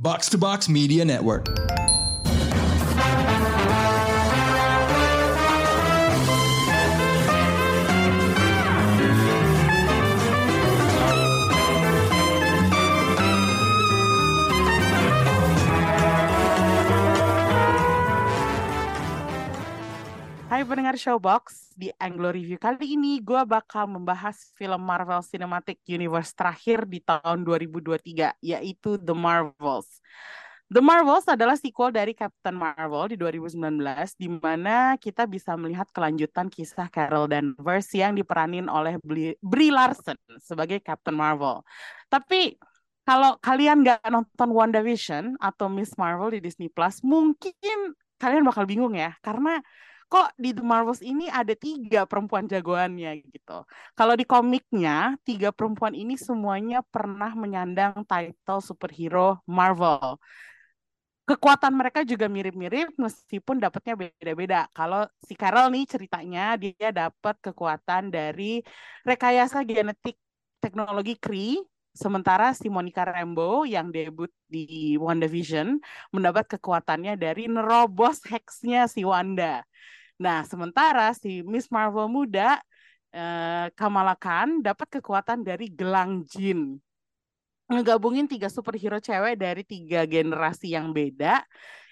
Box to Box Media Network. Hai pendengar Showbox, di Anglo Review kali ini gue bakal membahas film Marvel Cinematic Universe terakhir di tahun 2023, yaitu The Marvels. The Marvels adalah sequel dari Captain Marvel di 2019, di mana kita bisa melihat kelanjutan kisah Carol Danvers yang diperanin oleh Brie Larson sebagai Captain Marvel. Tapi kalau kalian nggak nonton WandaVision atau Miss Marvel di Disney Plus, mungkin kalian bakal bingung ya, karena kok di The Marvels ini ada tiga perempuan jagoannya gitu. Kalau di komiknya, tiga perempuan ini semuanya pernah menyandang title superhero Marvel. Kekuatan mereka juga mirip-mirip meskipun dapatnya beda-beda. Kalau si Carol nih ceritanya dia dapat kekuatan dari rekayasa genetik teknologi Kree Sementara si Monica Rambeau yang debut di WandaVision mendapat kekuatannya dari nerobos heksnya si Wanda. Nah, sementara si Miss Marvel muda eh, Kamala Khan dapat kekuatan dari gelang jin. Ngegabungin tiga superhero cewek dari tiga generasi yang beda.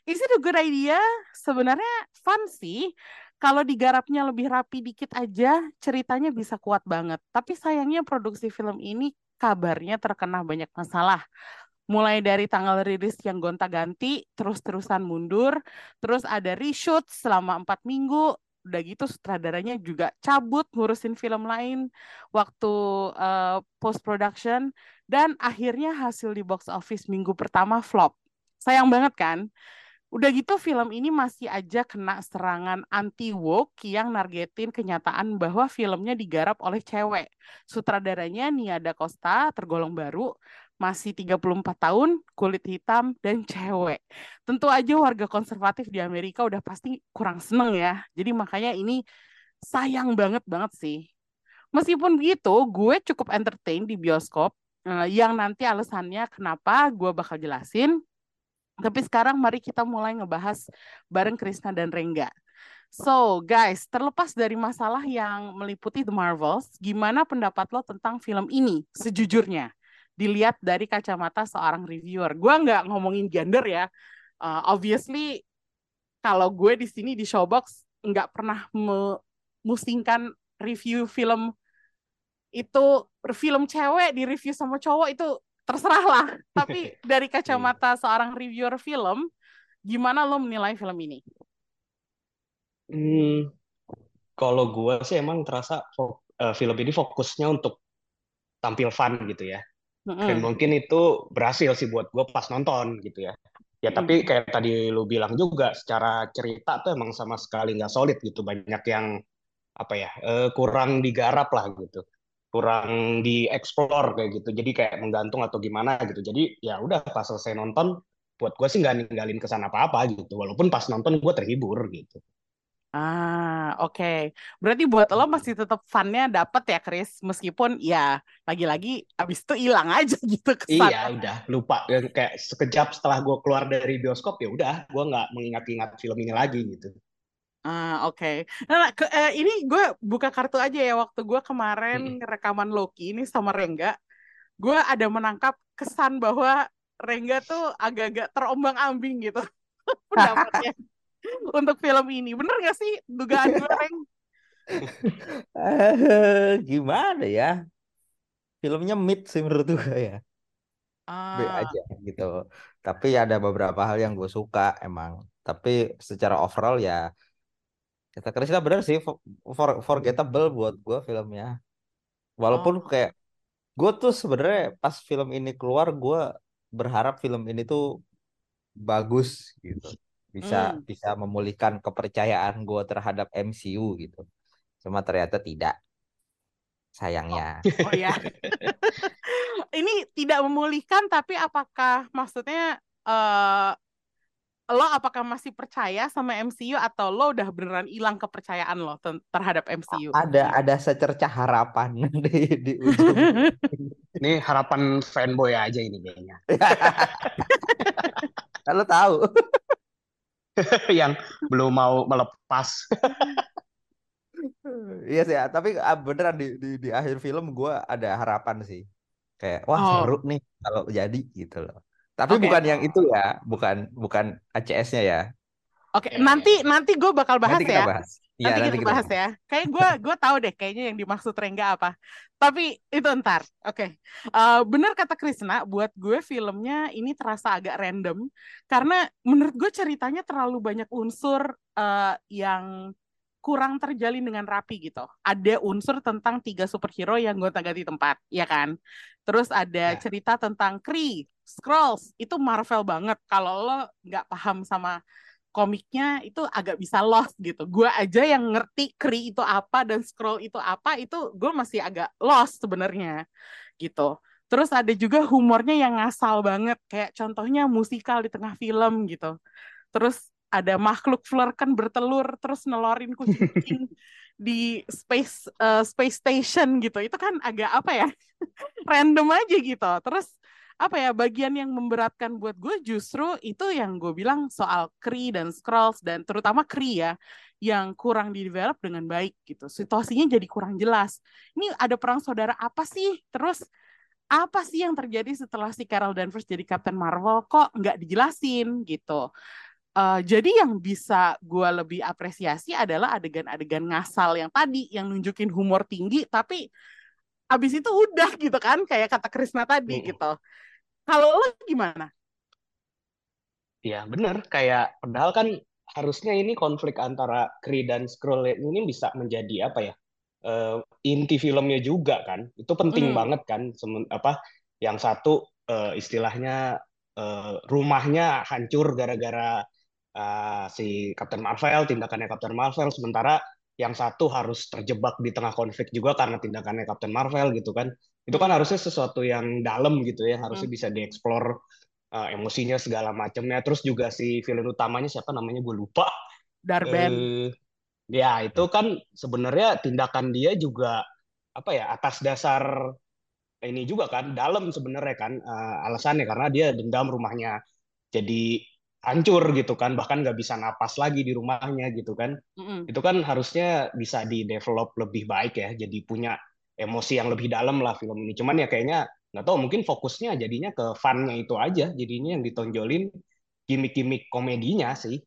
Is it a good idea? Sebenarnya fun sih. Kalau digarapnya lebih rapi dikit aja, ceritanya bisa kuat banget. Tapi sayangnya produksi film ini kabarnya terkena banyak masalah. Mulai dari tanggal rilis yang gonta-ganti, terus-terusan mundur, terus ada reshoot selama empat minggu, udah gitu sutradaranya juga cabut ngurusin film lain waktu uh, post production dan akhirnya hasil di box office minggu pertama flop. Sayang banget kan? Udah gitu film ini masih aja kena serangan anti woke yang nargetin kenyataan bahwa filmnya digarap oleh cewek. Sutradaranya Nia Da Costa tergolong baru, masih 34 tahun, kulit hitam dan cewek. Tentu aja warga konservatif di Amerika udah pasti kurang seneng ya. Jadi makanya ini sayang banget banget sih. Meskipun begitu, gue cukup entertain di bioskop eh, yang nanti alasannya kenapa gue bakal jelasin tapi sekarang mari kita mulai ngebahas bareng Krisna dan Rengga. So, guys, terlepas dari masalah yang meliputi The Marvels, gimana pendapat lo tentang film ini sejujurnya? Dilihat dari kacamata seorang reviewer. Gue nggak ngomongin gender ya. Uh, obviously, kalau gue di sini di Showbox nggak pernah memusingkan review film itu film cewek di review sama cowok itu terserah lah. Tapi dari kacamata seorang reviewer film, gimana lo menilai film ini? Hmm, kalau gue sih emang terasa uh, film ini fokusnya untuk tampil fun gitu ya. Mm-hmm. Dan mungkin itu berhasil sih buat gue pas nonton gitu ya. Ya tapi kayak tadi lu bilang juga, secara cerita tuh emang sama sekali nggak solid gitu. Banyak yang apa ya uh, kurang digarap lah gitu kurang dieksplor kayak gitu jadi kayak menggantung atau gimana gitu jadi ya udah pas selesai nonton buat gue sih nggak ninggalin kesan apa-apa gitu walaupun pas nonton gue terhibur gitu Ah, oke. Okay. Berarti buat lo masih tetap funnya dapet ya, Chris? Meskipun ya lagi-lagi abis itu hilang aja gitu kesan. Iya, udah lupa. Ya, kayak sekejap setelah gue keluar dari bioskop ya udah, gue nggak mengingat-ingat film ini lagi gitu. Ah, oke. Okay. Nah, ke, eh, ini gue buka kartu aja ya waktu gue kemarin hmm. rekaman Loki ini sama Rengga. Gue ada menangkap kesan bahwa Rengga tuh agak-agak terombang-ambing gitu pendapatnya untuk film ini. Bener gak sih dugaan gue, Reng? uh, gimana ya? Filmnya mid sih menurut gue ya. Ah. B aja gitu. Tapi ada beberapa hal yang gue suka emang. Tapi secara overall ya Kata Krisna bener sih for, forgettable buat gue filmnya. Walaupun oh. kayak gue tuh sebenarnya pas film ini keluar gue berharap film ini tuh bagus gitu. Bisa hmm. bisa memulihkan kepercayaan gue terhadap MCU gitu. Cuma ternyata tidak. Sayangnya. Oh, oh ya. ini tidak memulihkan tapi apakah maksudnya uh, lo apakah masih percaya sama MCU atau lo udah beneran hilang kepercayaan lo terhadap MCU? Ada ada secercah harapan di di ujung. ini harapan fanboy aja ini kayaknya. Lo tahu. yang belum mau melepas. Iya sih, ya. tapi ah, beneran di, di di akhir film gue ada harapan sih. Kayak wah Oh. seru nih kalau jadi gitu loh. Tapi Oke. bukan yang itu ya, bukan bukan ACS-nya ya. Oke, Ya, nanti nanti gue bakal bahas Nanti kita ya. bahas. Iya, Nanti, nanti kita kita bahas ya. Kayak gue gue tahu deh kayaknya yang dimaksud Rengga apa. Tapi itu ntar. Oke. Eh, bener kata Krisna, buat gue filmnya ini terasa agak random karena menurut gue ceritanya terlalu banyak unsur eh, yang kurang terjalin dengan rapi gitu. Ada unsur tentang tiga superhero yang gonta-ganti tempat, ya kan? Terus ada Ya. cerita tentang Kree, Skrulls, itu Marvel banget. Kalau lo nggak paham sama komiknya itu agak bisa lost gitu. Gue aja yang ngerti Kree itu apa dan Skrull itu apa itu gue masih agak lost sebenarnya gitu. Terus ada juga humornya yang ngasal banget kayak contohnya musikal di tengah film gitu. Terus ada makhluk flurken bertelur terus nelorin kucing-kucing di space eh, space station gitu. Itu kan agak apa ya? random aja gitu. Terus apa ya bagian yang memberatkan buat gue justru itu yang gue bilang soal Kree dan Skrulls dan terutama Kree ya yang kurang di develop dengan baik gitu. Situasinya jadi kurang jelas. Ini ada perang saudara apa sih? Terus apa sih yang terjadi setelah si Carol Danvers jadi Captain Marvel? Kok nggak dijelasin gitu? Eh, jadi yang bisa gue lebih apresiasi adalah adegan-adegan ngasal yang tadi yang nunjukin humor tinggi tapi abis itu udah gitu kan kayak kata Krisna tadi Mm-mm. gitu kalau lo gimana? Ya bener, kayak padahal kan harusnya ini konflik antara Kree dan Skrull ini bisa menjadi apa ya? eh, inti filmnya juga kan. Itu penting Hmm. banget kan. Semen- apa yang satu eh, istilahnya eh, rumahnya hancur gara-gara eh, si Captain Marvel, tindakannya Captain Marvel, sementara yang satu harus terjebak di tengah konflik juga karena tindakannya Captain Marvel gitu kan. Itu kan Hmm. harusnya sesuatu yang dalam gitu ya, harusnya Hmm. bisa dieksplor uh, emosinya segala macamnya. Terus juga si villain utamanya siapa namanya gue lupa. Darben. Eh, ya itu kan sebenarnya tindakan dia juga apa ya atas dasar ini juga kan dalam sebenarnya kan uh, alasannya karena dia dendam rumahnya jadi hancur gitu kan bahkan nggak bisa napas lagi di rumahnya gitu kan Mm-mm. itu kan harusnya bisa di develop lebih baik ya jadi punya emosi yang lebih dalam lah film ini cuman ya kayaknya nggak tahu mungkin fokusnya jadinya ke funnya itu aja jadinya yang ditonjolin gimmick-gimmick komedinya sih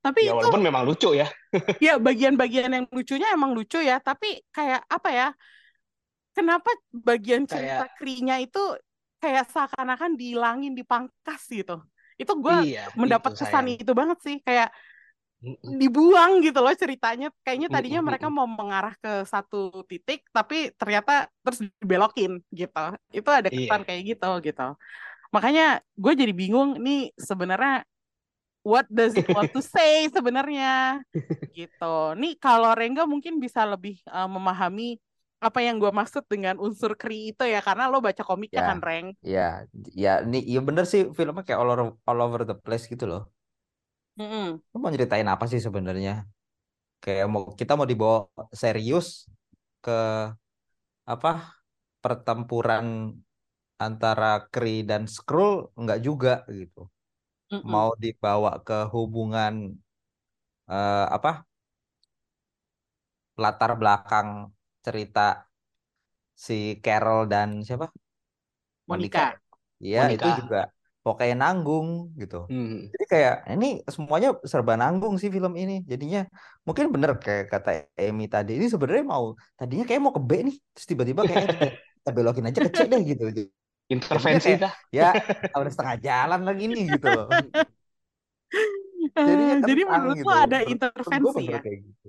Tapi ya itu walaupun memang lucu ya ya bagian-bagian yang lucunya emang lucu ya. Tapi kayak apa ya? Kenapa bagian cerita Kayak- Kree-nya itu kayak seakan-akan dihilangin, dipangkas gitu? Itu gue iya mendapat itu kesan sayang. itu banget sih. Kayak dibuang gitu loh ceritanya. Kayaknya tadinya mereka mau mengarah ke satu titik, tapi ternyata terus dibelokin gitu. Itu ada kesan Iya. kayak gitu gitu. Makanya gue jadi bingung nih sebenarnya what does it want to say sebenarnya gitu. Nih kalau Rengga mungkin bisa lebih uh, memahami apa yang gue maksud dengan unsur Kree itu ya karena lo baca komiknya Ya. kan Reng. Ya, ya, nih, iya bener sih filmnya kayak all over, all over the place gitu loh. Mm-mm. Lu mau nyeritain apa sih sebenarnya? Kayak mau kita mau dibawa serius ke apa pertempuran antara Kree dan Skrull nggak juga gitu. Mm-mm. Mau dibawa ke hubungan eh, apa latar belakang cerita si Carol dan siapa? Monica. Iya, itu juga pokoknya nanggung gitu. Hmm. Jadi kayak ini semuanya serba nanggung sih film ini. Jadinya mungkin bener kayak kata Emi tadi. Ini sebenarnya mau tadinya kayak mau ke B nih, terus tiba-tiba kayak kita, kita belokin aja ke C deh gitu. Intervensi kayak- dah. Ya udah setengah jalan lagi nih gitu loh. Eh, jadi kentang menurut gitu. lo ada intervensi ya? kayak gitu.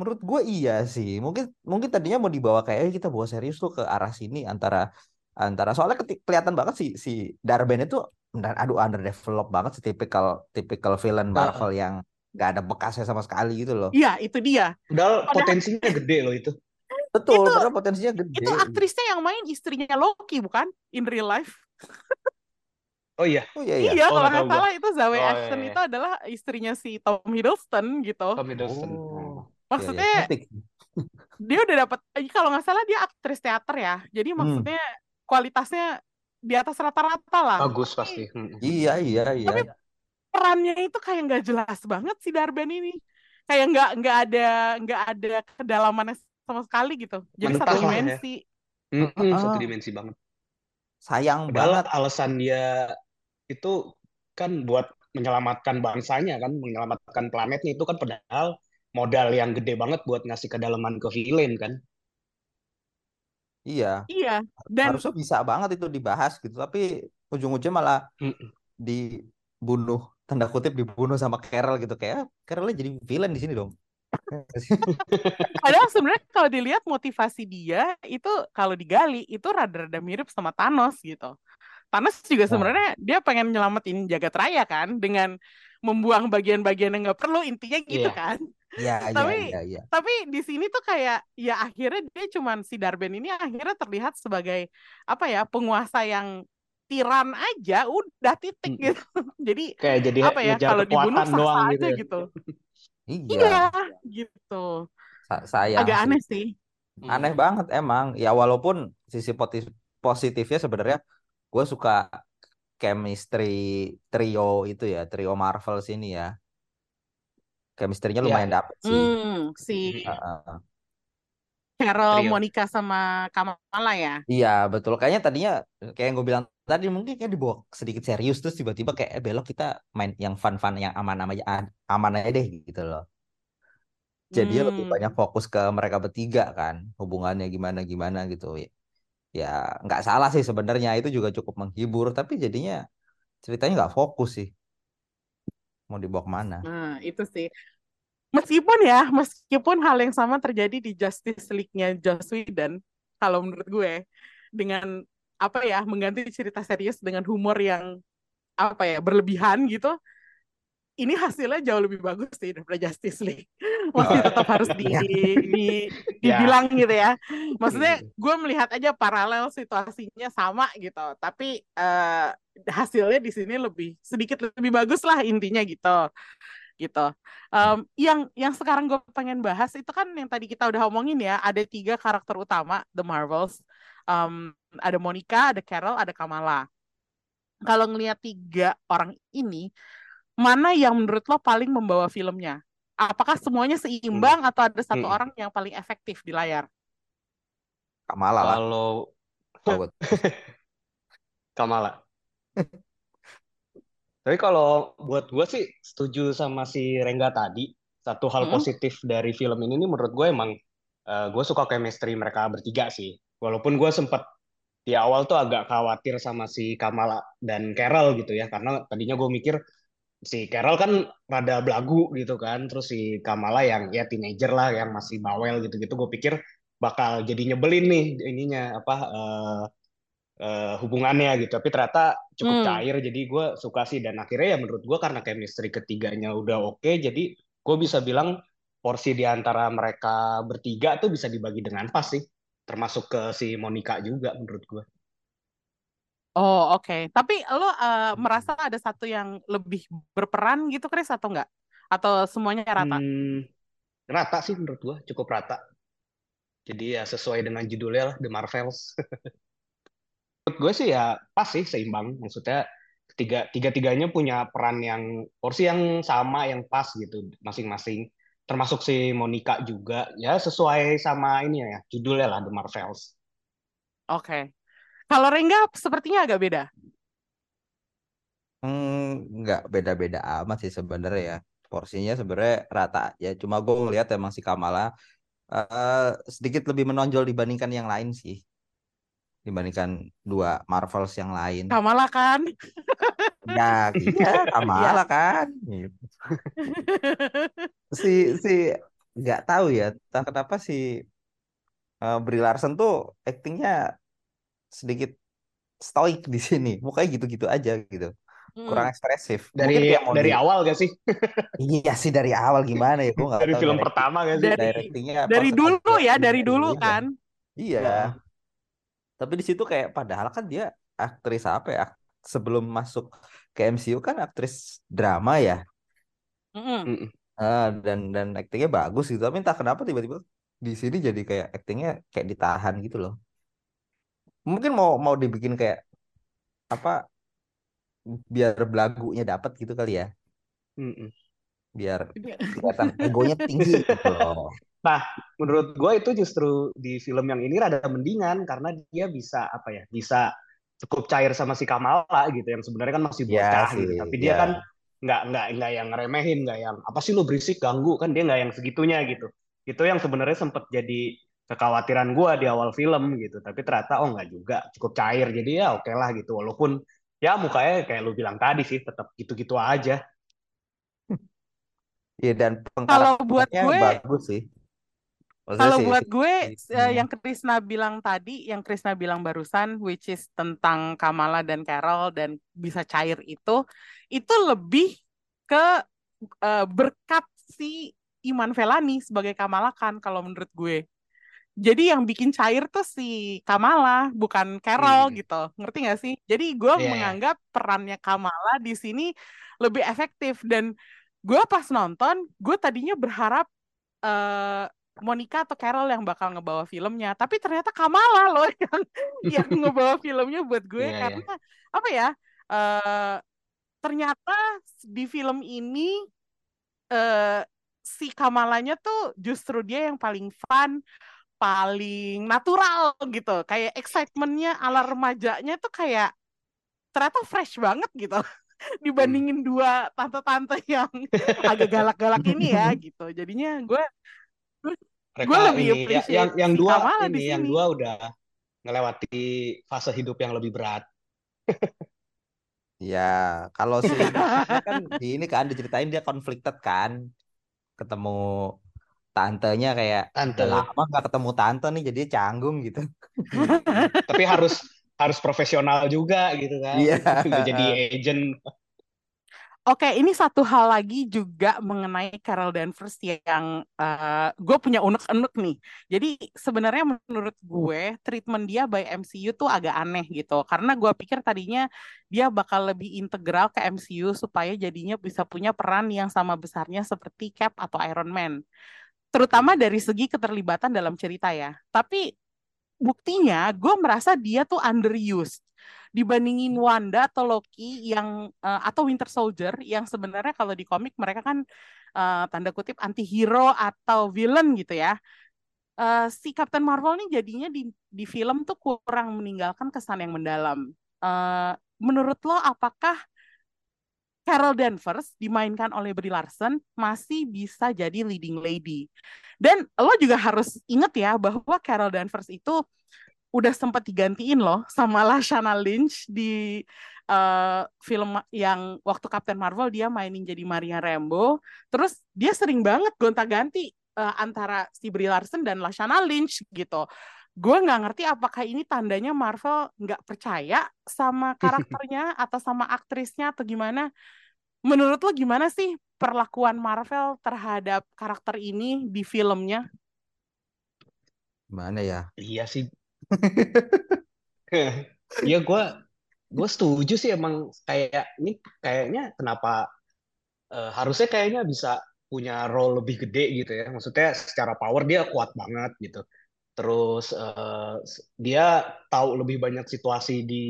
Menurut gue iya sih. Mungkin mungkin tadinya mau dibawa kayak "Eh, kita bawa serius tuh ke arah sini antara antara soalnya keti- kelihatan banget sih si Darben itu benar aduh underdeveloped banget sih tipikal tipikal villain Marvel yang nggak ada bekasnya sama sekali gitu loh. Iya itu dia. Padahal Padahal- potensinya gede loh itu. Betul, Itu- padahal potensinya gede. Itu aktrisnya yang main istrinya Loki bukan? In real life. Oh iya, Oh iya Iya, iya. Oh, kalau nggak salah itu Zawe Oh, iya, Ashton iya. itu adalah istrinya si Tom Hiddleston gitu. Tom Hiddleston. Oh. Maksudnya Cantik. dia udah dapat kalau nggak salah dia aktris teater ya. Jadi Hmm. maksudnya kualitasnya di atas rata-rata lah. Bagus pasti. Hmm. Iya iya iya. Tapi perannya itu kayak nggak jelas banget si Darben ini. Kayak nggak nggak ada nggak ada kedalamannya sama sekali gitu. Jadi Mentah satu ya. dimensi. Mm-mm, Heeh. satu dimensi banget. Sayang Padahal banget. alasan dia itu kan buat menyelamatkan bangsanya kan, menyelamatkan planetnya itu kan padahal modal yang gede banget buat ngasih kedalaman ke villain kan. Iya. Iya. Dan Harusnya bisa banget itu dibahas gitu. Tapi ujung-ujungnya malah Mm-mm. dibunuh tanda kutip dibunuh sama Carol gitu kayak "Ah, Carolnya jadi villain di sini dong. Padahal sebenarnya kalau dilihat motivasi dia itu kalau digali itu rada-rada mirip sama Thanos gitu. Thanos juga Nah. sebenarnya dia pengen nyelamatin jagat raya kan dengan membuang bagian-bagian yang nggak perlu intinya gitu Iya. kan. Iya iya Tapi- iya iya. Tapi di sini tuh kayak ya akhirnya dia cuman si Darben ini akhirnya terlihat sebagai apa ya penguasa yang tiran aja udah titik Mm-mm. gitu. Jadi Kayak jadi apa ya kalau dibunuh doang sah-sah gitu aja ya. gitu. Iya. Iya gitu. Sa- sayang Agak sih. aneh sih. Aneh banget emang. Ya walaupun sisi positifnya sebenarnya gue suka chemistry trio itu ya, trio Marvel sini ya. Chemistry-nya Iya, lumayan iya. dapet sih. Hmm, si Heeh. Carol, Trio. Monica sama Kamala ya. Iya betul. Kayaknya tadinya kayak yang gue bilang tadi mungkin kayak dibawa sedikit serius terus tiba-tiba kayak eh, belok kita main yang fun-fun yang aman-aman aja aman aja deh gitu loh. Jadi lebih Hmm. banyak fokus ke mereka bertiga kan hubungannya gimana gimana gitu. Ya nggak salah sih sebenarnya itu juga cukup menghibur tapi jadinya ceritanya nggak fokus sih. Mau dibawa ke mana? Nah, itu sih. Meskipun ya, meskipun hal yang sama terjadi di Justice League-nya Joss Whedon, kalau menurut gue, dengan apa ya, mengganti cerita serius dengan humor yang apa ya, berlebihan gitu, ini hasilnya jauh lebih bagus sih daripada Justice League. Masih tetap harus di, di- Ya. dibilang gitu ya. Maksudnya gue melihat aja paralel situasinya sama gitu, tapi eh, hasilnya di sini lebih sedikit lebih bagus lah intinya gitu gitu. Em, yang yang sekarang gue pengen bahas itu kan yang tadi kita udah omongin ya, ada tiga karakter utama The Marvels, Em, ada Monica, ada Carol, ada Kamala. Kalau ngelihat tiga orang ini, mana yang menurut lo paling membawa filmnya? Apakah semuanya seimbang atau ada satu Hmm. orang yang paling efektif di layar? Kamala lah. Kalau. Kamala. Tapi kalau buat gue sih setuju sama si Rengga tadi. Satu hal Mm-mm. positif dari film ini nih menurut gue emang gue suka chemistry mereka bertiga sih. Walaupun gue sempat di awal tuh agak khawatir sama si Kamala dan Carol gitu ya. Karena tadinya gue mikir si Carol kan rada belagu gitu kan. Terus si Kamala yang ya teenager lah yang masih bawel gitu-gitu. Gue pikir bakal jadi nyebelin nih ininya apa eh, eh, hubungannya gitu tapi ternyata cukup Hmm. cair jadi gue suka sih dan akhirnya ya menurut gue karena chemistry ketiganya udah oke jadi gue bisa bilang porsi di antara mereka bertiga tuh bisa dibagi dengan pas sih termasuk ke si Monica juga menurut gue Oh, oke. Tapi lo eh, merasa ada satu yang lebih berperan gitu, Chris, atau enggak? Atau semuanya rata? Hmm, rata sih menurut gue cukup rata jadi ya sesuai dengan judulnya lah The Marvels menurut gue sih ya pas sih seimbang maksudnya tiga tiga tiganya punya peran yang porsi yang sama yang pas gitu masing-masing termasuk si Monica juga ya sesuai sama ini ya judulnya lah The Marvels Oke. Kalau Rengga sepertinya agak beda. Hmm, nggak beda-beda amat sih sebenarnya ya. Porsinya sebenarnya rata ya. Cuma gue ngeliat emang si Kamala eh, sedikit lebih menonjol dibandingkan yang lain sih. Dibandingkan dua Marvels yang lain. Kamala kan? Ya, iya, Kamala kan. Gitu. Si si nggak tahu ya, entah kenapa si eh, Brie Larson tuh actingnya sedikit stoik di sini. Mukanya gitu-gitu aja gitu. Kurang Hmm. ekspresif. Mungkin dari kayak mau dari di- awal gak sih Iya sih dari awal gimana ya gue nggak dari tahu film pertama gak sih Dari- directingnya apa Dari dulu ya, dari dulu kan. Iya. Wah. Tapi di situ kayak padahal kan dia aktris apa ya? Sebelum masuk ke MCU kan aktris drama ya. Mm-mm. Eh, dan dan aktingnya bagus gitu. Tapi entah kenapa tiba-tiba di sini jadi kayak aktingnya kayak ditahan gitu loh. Mungkin mau mau dibikin kayak apa biar belagunya dapat gitu kali ya. Mm-mm. Biar kelihatan egonya tinggi gitu loh. Nah, menurut gue itu justru di film yang ini rada mendingan karena dia bisa apa ya, bisa cukup cair sama si Kamala gitu yang sebenarnya kan masih iya bocah ya, gitu, tapi dia ya. kan nggak nggak nggak yang remehin, nggak yang apa sih lu berisik ganggu kan dia nggak yang segitunya gitu. Itu yang sebenarnya sempat jadi kekhawatiran gue di awal film gitu, tapi ternyata oh nggak juga, cukup cair jadi ya oke okay lah gitu, walaupun ya mukanya kayak lu bilang tadi sih tetap gitu-gitu aja. Iya dan kalau buat gue bagus sih. Kalau buat gue uh, yang Krisna bilang tadi, yang Krisna bilang barusan, which is tentang Kamala dan Carol dan bisa cair itu, itu lebih ke uh, berkat si Iman Velani sebagai Kamala kan kalau menurut gue. Jadi yang bikin cair tuh si Kamala, bukan Carol hmm. gitu. Ngerti gak sih? Jadi gue yeah. menganggap perannya Kamala di sini lebih efektif dan gue pas nonton, gue tadinya berharap uh, Monica atau Carol yang bakal ngebawa filmnya, tapi ternyata Kamala loh yang yang ngebawa filmnya buat gue yeah, iya. karena yeah. apa ya? Uh, ternyata di film ini uh, si Kamalanya tuh justru dia yang paling fun, paling natural gitu, kayak excitementnya ala remajanya tuh kayak ternyata fresh banget gitu dibandingin dua tante-tante yang agak galak-galak ini ya gitu. Jadinya gue gue lebih ini, ya, yang yang dua ini yang dua udah ngelewati fase hidup yang lebih berat. ya, kalau sih kan di ini kan diceritain dia conflicted kan. Ketemu tantenya kayak tante lama nggak ketemu tante nih jadi canggung gitu. Tapi harus harus profesional juga gitu kan. Iya. jadi agent. Oke, ini satu hal lagi juga mengenai Carol Danvers yang uh, gue punya unek-unek nih. Jadi sebenarnya menurut gue treatment dia by MCU tuh agak aneh gitu. Karena gue pikir tadinya dia bakal lebih integral ke MCU supaya jadinya bisa punya peran yang sama besarnya seperti Cap atau Iron Man. Terutama dari segi keterlibatan dalam cerita ya. Tapi buktinya gue merasa dia tuh underused dibandingin Wanda atau Loki yang uh, atau Winter Soldier yang sebenarnya kalau di komik mereka kan uh, tanda kutip anti-hero atau villain gitu ya. Uh, si Captain Marvel nih jadinya di di film tuh kurang meninggalkan kesan yang mendalam. Uh, menurut lo apakah Carol Danvers dimainkan oleh Brie Larson masih bisa jadi leading lady. Dan lo juga harus inget ya bahwa Carol Danvers itu udah sempat digantiin loh sama Lashana Lynch di uh, film yang waktu Captain Marvel dia mainin jadi Maria Rambo. Terus dia sering banget gonta-ganti uh, antara si Brie Larson dan Lashana Lynch gitu. Gue nggak ngerti apakah ini tandanya Marvel nggak percaya sama karakternya atau sama aktrisnya atau gimana. Menurut lo gimana sih perlakuan Marvel terhadap karakter ini di filmnya? Mana ya? Iya sih, Iya gue gue setuju sih emang kayak ini kayaknya kenapa uh, harusnya kayaknya bisa punya role lebih gede gitu ya maksudnya secara power dia kuat banget gitu terus uh, dia tahu lebih banyak situasi di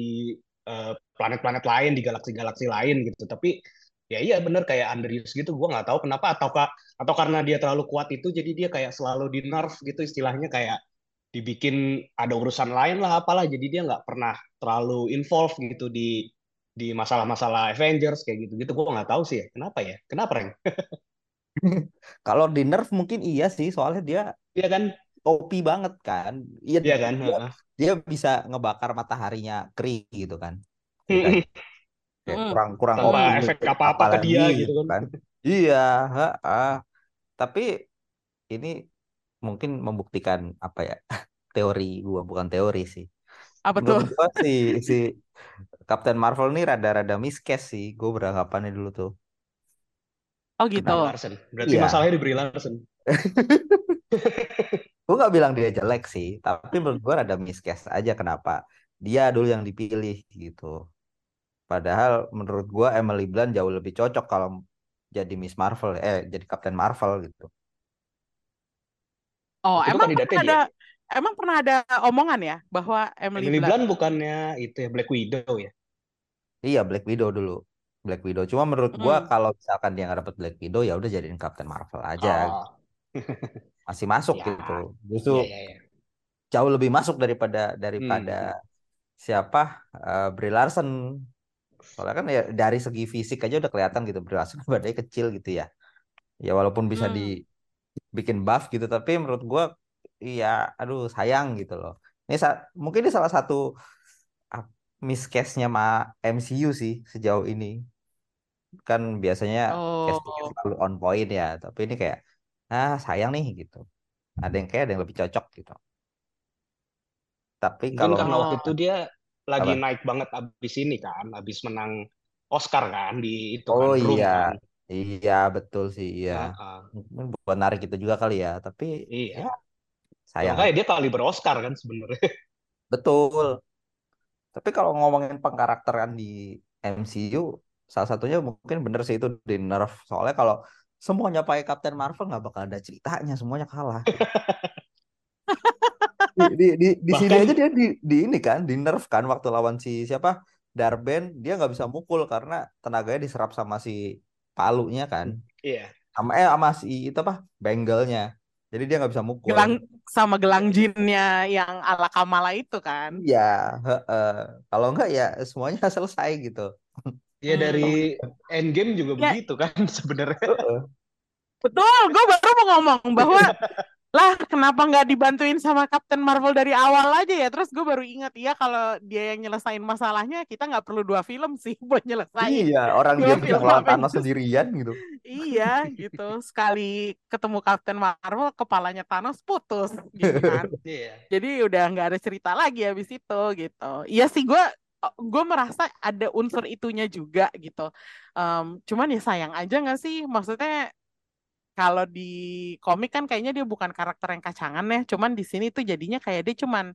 eh, planet-planet lain di galaksi-galaksi lain gitu. Tapi ya iya bener kayak underuse gitu gue nggak tahu kenapa. Atau atau karena dia terlalu kuat itu jadi dia kayak selalu di nerf gitu istilahnya kayak dibikin ada urusan lain lah apalah. Jadi dia nggak pernah terlalu involved gitu di di masalah-masalah Avengers kayak gitu. Gitu gue nggak tahu sih ya. Kenapa ya? Kenapa Reng? Kalau di nerf mungkin iya sih soalnya dia iya kan OP banget kan. Iya, iya kan? dia, dia bisa ngebakar mataharinya Kree gitu kan. Kayak kurang kurang OP efek apa apa ke dia gitu kan, kan. iya ha, ha. tapi ini mungkin membuktikan apa ya? Teori gua bukan teori sih. Apa tuh? gua si si Captain Marvel nih rada-rada miscast sih. Gue beranggapannya dulu tuh. Oh gitu. Larsen. Berarti iya. masalahnya di Brie Larson gue nggak bilang dia jelek sih tapi menurut gue rada miscast aja kenapa dia dulu yang dipilih gitu padahal menurut gue Emily Blunt jauh lebih cocok kalau jadi Miss Marvel eh jadi Captain Marvel gitu Oh, itu emang pernah ada emang pernah ada omongan ya bahwa Emily, Emily Blunt, Blunt bukannya itu ya Black Widow ya? Iya Black Widow dulu. Black Widow. Cuma menurut gua hmm. kalau misalkan dia nggak dapat Black Widow ya udah jadiin Captain Marvel aja. Oh. Masih masuk ya. gitu. Justru ya, ya, ya. jauh lebih masuk daripada daripada hmm. siapa uh, Brie Larson. Soalnya kan ya dari segi fisik aja udah kelihatan gitu Brie Larson badannya kecil gitu ya. Ya walaupun bisa hmm. dibikin buff gitu tapi menurut gua iya aduh sayang gitu loh. Ini mungkin ini salah satu miss case-nya ma MCU sih sejauh ini. Kan biasanya oh. castingnya selalu on point ya, tapi ini kayak ah sayang nih gitu. Ada yang kayak ada yang lebih cocok gitu. Tapi kalau karena waktu itu dia lagi apa? naik banget abis ini kan, abis menang Oscar kan di itu oh, kan, iya. kan. Iya betul sih iya. Uh -uh. Buat narik kita juga kali ya, tapi iya. Ya, sayang. Makanya dia kali beroscar kan sebenarnya. Betul. Tapi kalau ngomongin pengkarakteran di MCU, salah satunya mungkin bener sih itu di nerf. Soalnya kalau semuanya pakai Captain Marvel nggak bakal ada ceritanya, semuanya kalah. di di di, di Bahkan... sini aja dia di, di ini kan, di nerf kan waktu lawan si siapa Darben dia nggak bisa mukul karena tenaganya diserap sama si palunya kan. Iya. Sama eh sama si itu apa? Bengelnya. Jadi dia nggak bisa mukul. Gelang sama gelang jinnya yang ala Kamala itu kan? Iya. Kalau enggak ya semuanya selesai gitu. Ya dari hmm. Endgame juga ya. begitu kan sebenarnya. Betul, gue baru mau ngomong bahwa lah kenapa nggak dibantuin sama Captain Marvel dari awal aja ya terus gue baru ingat ya kalau dia yang nyelesain masalahnya kita nggak perlu dua film sih buat nyelesain iya orang dia bisa Thanos sendirian gitu iya gitu sekali ketemu Captain Marvel kepalanya Thanos putus gitu kan yeah. jadi udah nggak ada cerita lagi habis itu gitu iya sih gue gue merasa ada unsur itunya juga gitu um, cuman ya sayang aja nggak sih maksudnya kalau di komik kan kayaknya dia bukan karakter yang kacangan ya, cuman di sini tuh jadinya kayak dia cuman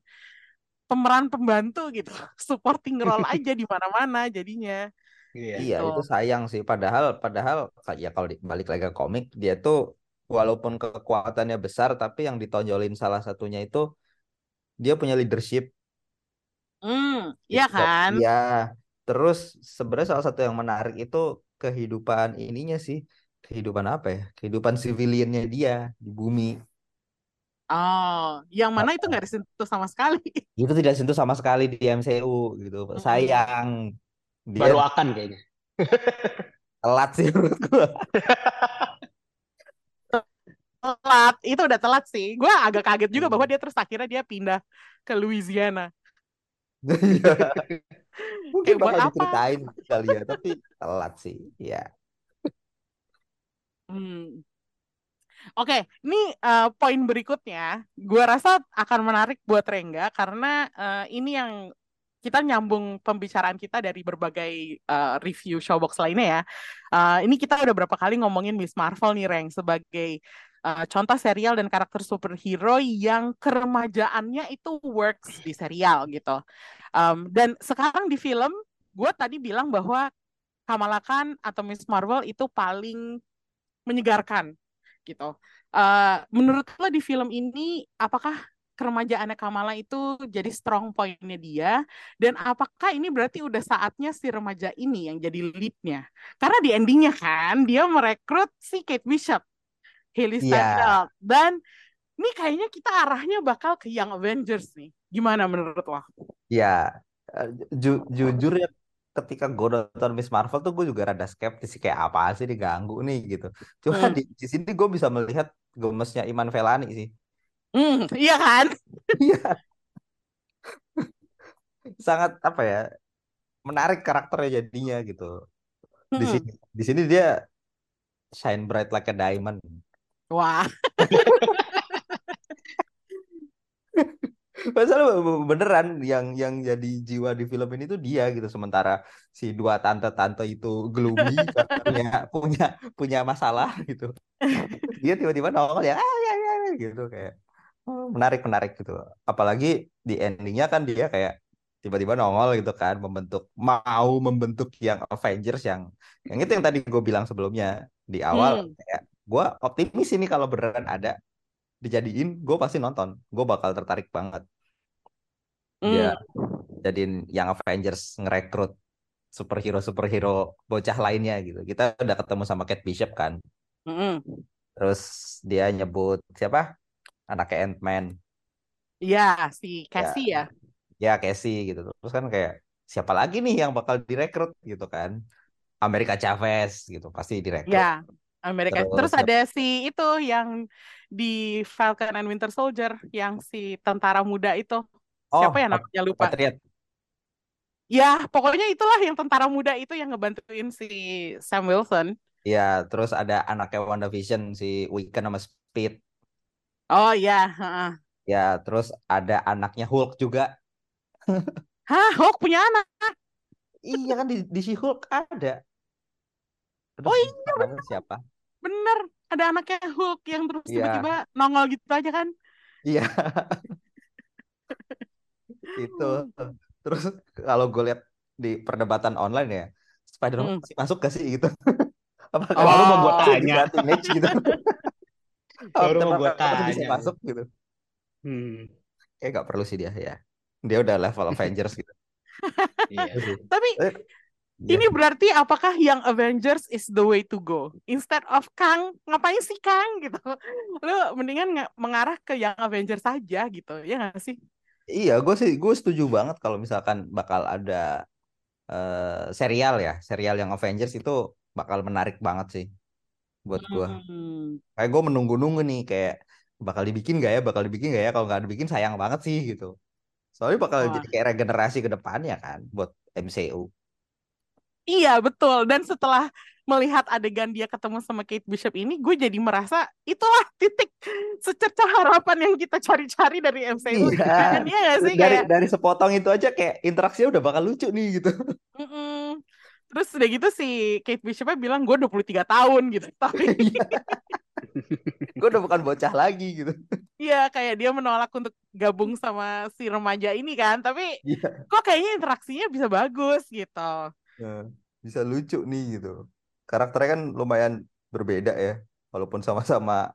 pemeran pembantu gitu, supporting role aja di mana-mana jadinya. Iya, iya itu sayang sih. Padahal, padahal ya kalau balik lagi ke komik, dia tuh walaupun kekuatannya besar, tapi yang ditonjolin salah satunya itu dia punya leadership. Hmm, iya kan? Iya. Terus sebenarnya salah satu yang menarik itu kehidupan ininya sih kehidupan apa ya? Kehidupan civiliannya dia di bumi. Oh, yang mana itu nggak disentuh sama sekali? Itu tidak disentuh sama sekali di MCU gitu. Hmm. Sayang. Dia... Baru akan kayaknya. telat sih menurut gua. telat, itu udah telat sih. Gue agak kaget juga bahwa dia terus akhirnya dia pindah ke Louisiana. Iya. Mungkin bakal diceritain kali ya, tapi telat sih. Ya. Hmm. Oke, ini uh, poin berikutnya, gue rasa akan menarik buat Rengga karena uh, ini yang kita nyambung pembicaraan kita dari berbagai uh, review showbox lainnya ya. Uh, ini kita udah berapa kali ngomongin Miss Marvel nih, Reng, sebagai uh, contoh serial dan karakter superhero yang keremajaannya itu works di serial gitu. Um, dan sekarang di film, gue tadi bilang bahwa Kamala Khan atau Miss Marvel itu paling menyegarkan gitu. Uh, menurut lo di film ini apakah keremajaannya Kamala itu jadi strong pointnya dia dan apakah ini berarti udah saatnya si remaja ini yang jadi leadnya karena di endingnya kan dia merekrut si Kate Bishop Hailey iya. Steinfeld yeah. dan ini kayaknya kita arahnya bakal ke Young Avengers nih gimana menurut lo? Ya ju jujur ya ketika gue nonton Miss Marvel tuh gue juga rada skeptis sih kayak apa sih diganggu nih gitu. Cuma hmm. di, di sini gue bisa melihat gemesnya Iman Velani sih. Hmm, iya kan? Iya. Sangat apa ya? Menarik karakternya jadinya gitu. Di hmm. sini di sini dia shine bright like a diamond. Wah. Masalah beneran yang yang jadi jiwa di film ini tuh dia gitu sementara si dua tante-tante itu gloomy punya punya punya masalah gitu. Dia tiba-tiba nongol ya, ah, ya, ya, ya gitu kayak oh, menarik menarik gitu. Apalagi di endingnya kan dia kayak tiba-tiba nongol gitu kan membentuk mau membentuk yang Avengers yang yang itu yang tadi gue bilang sebelumnya di awal hmm. kayak gue optimis ini kalau beneran ada dijadiin gue pasti nonton. Gue bakal tertarik banget. Dia mm. jadiin yang Avengers ngerekrut superhero superhero bocah lainnya gitu. Kita udah ketemu sama Kate Bishop kan? Mm -hmm. terus dia nyebut siapa? Anaknya Ant-Man. Iya si Cassie ya. ya, ya Cassie gitu. Terus kan kayak siapa lagi nih yang bakal direkrut gitu kan? Amerika Chavez gitu pasti direkrut. Ya Amerika terus, terus ada si itu yang di Falcon and Winter Soldier yang si tentara muda itu oh, siapa ya namanya lupa Patriot Ya, pokoknya itulah yang tentara muda itu yang ngebantuin si Sam Wilson. Ya, terus ada anaknya WandaVision si Wiccan sama Speed. Oh iya, uh. Ya, terus ada anaknya Hulk juga. Hah, Hulk punya anak? iya kan di, di si Hulk ada. Terus oh iya. Siapa? Bener, ada anaknya Hulk yang terus iya. tiba-tiba ya. nongol gitu aja kan? Iya. itu Terus kalau gue lihat di perdebatan online ya, Spider-Man hmm. masuk gak sih gitu? Apa oh, baru mau gue tanya. Match gitu. baru mau gue tanya. Bisa masuk gitu. Hmm. Kayak gak perlu sih dia ya. Dia udah level Avengers gitu. iya. Tapi ini berarti apakah yang Avengers is the way to go? Instead of Kang, ngapain sih Kang gitu? Lu mendingan mengarah ke yang Avengers saja gitu, ya gak sih? Iya, gue sih gue setuju banget kalau misalkan bakal ada uh, serial ya, serial yang Avengers itu bakal menarik banget sih buat gue. Hmm. Kayak gue menunggu-nunggu nih kayak bakal dibikin gak ya, bakal dibikin gak ya? Kalau nggak dibikin sayang banget sih gitu. Soalnya bakal Wah. jadi kayak regenerasi ke depannya kan buat MCU. Iya betul. Dan setelah melihat adegan dia ketemu sama Kate Bishop ini, gue jadi merasa itulah titik secerca harapan yang kita cari-cari dari MCU. Iya, kan? iya gak sih? Dari, kayak... dari sepotong itu aja kayak interaksinya udah bakal lucu nih gitu. Mm -mm. Terus udah gitu si Kate Bishopnya bilang gue 23 tahun gitu. Tapi iya. gue udah bukan bocah lagi gitu. Iya, kayak dia menolak untuk gabung sama si remaja ini kan. Tapi yeah. kok kayaknya interaksinya bisa bagus gitu. Ya, bisa lucu nih gitu karakternya kan lumayan berbeda ya walaupun sama-sama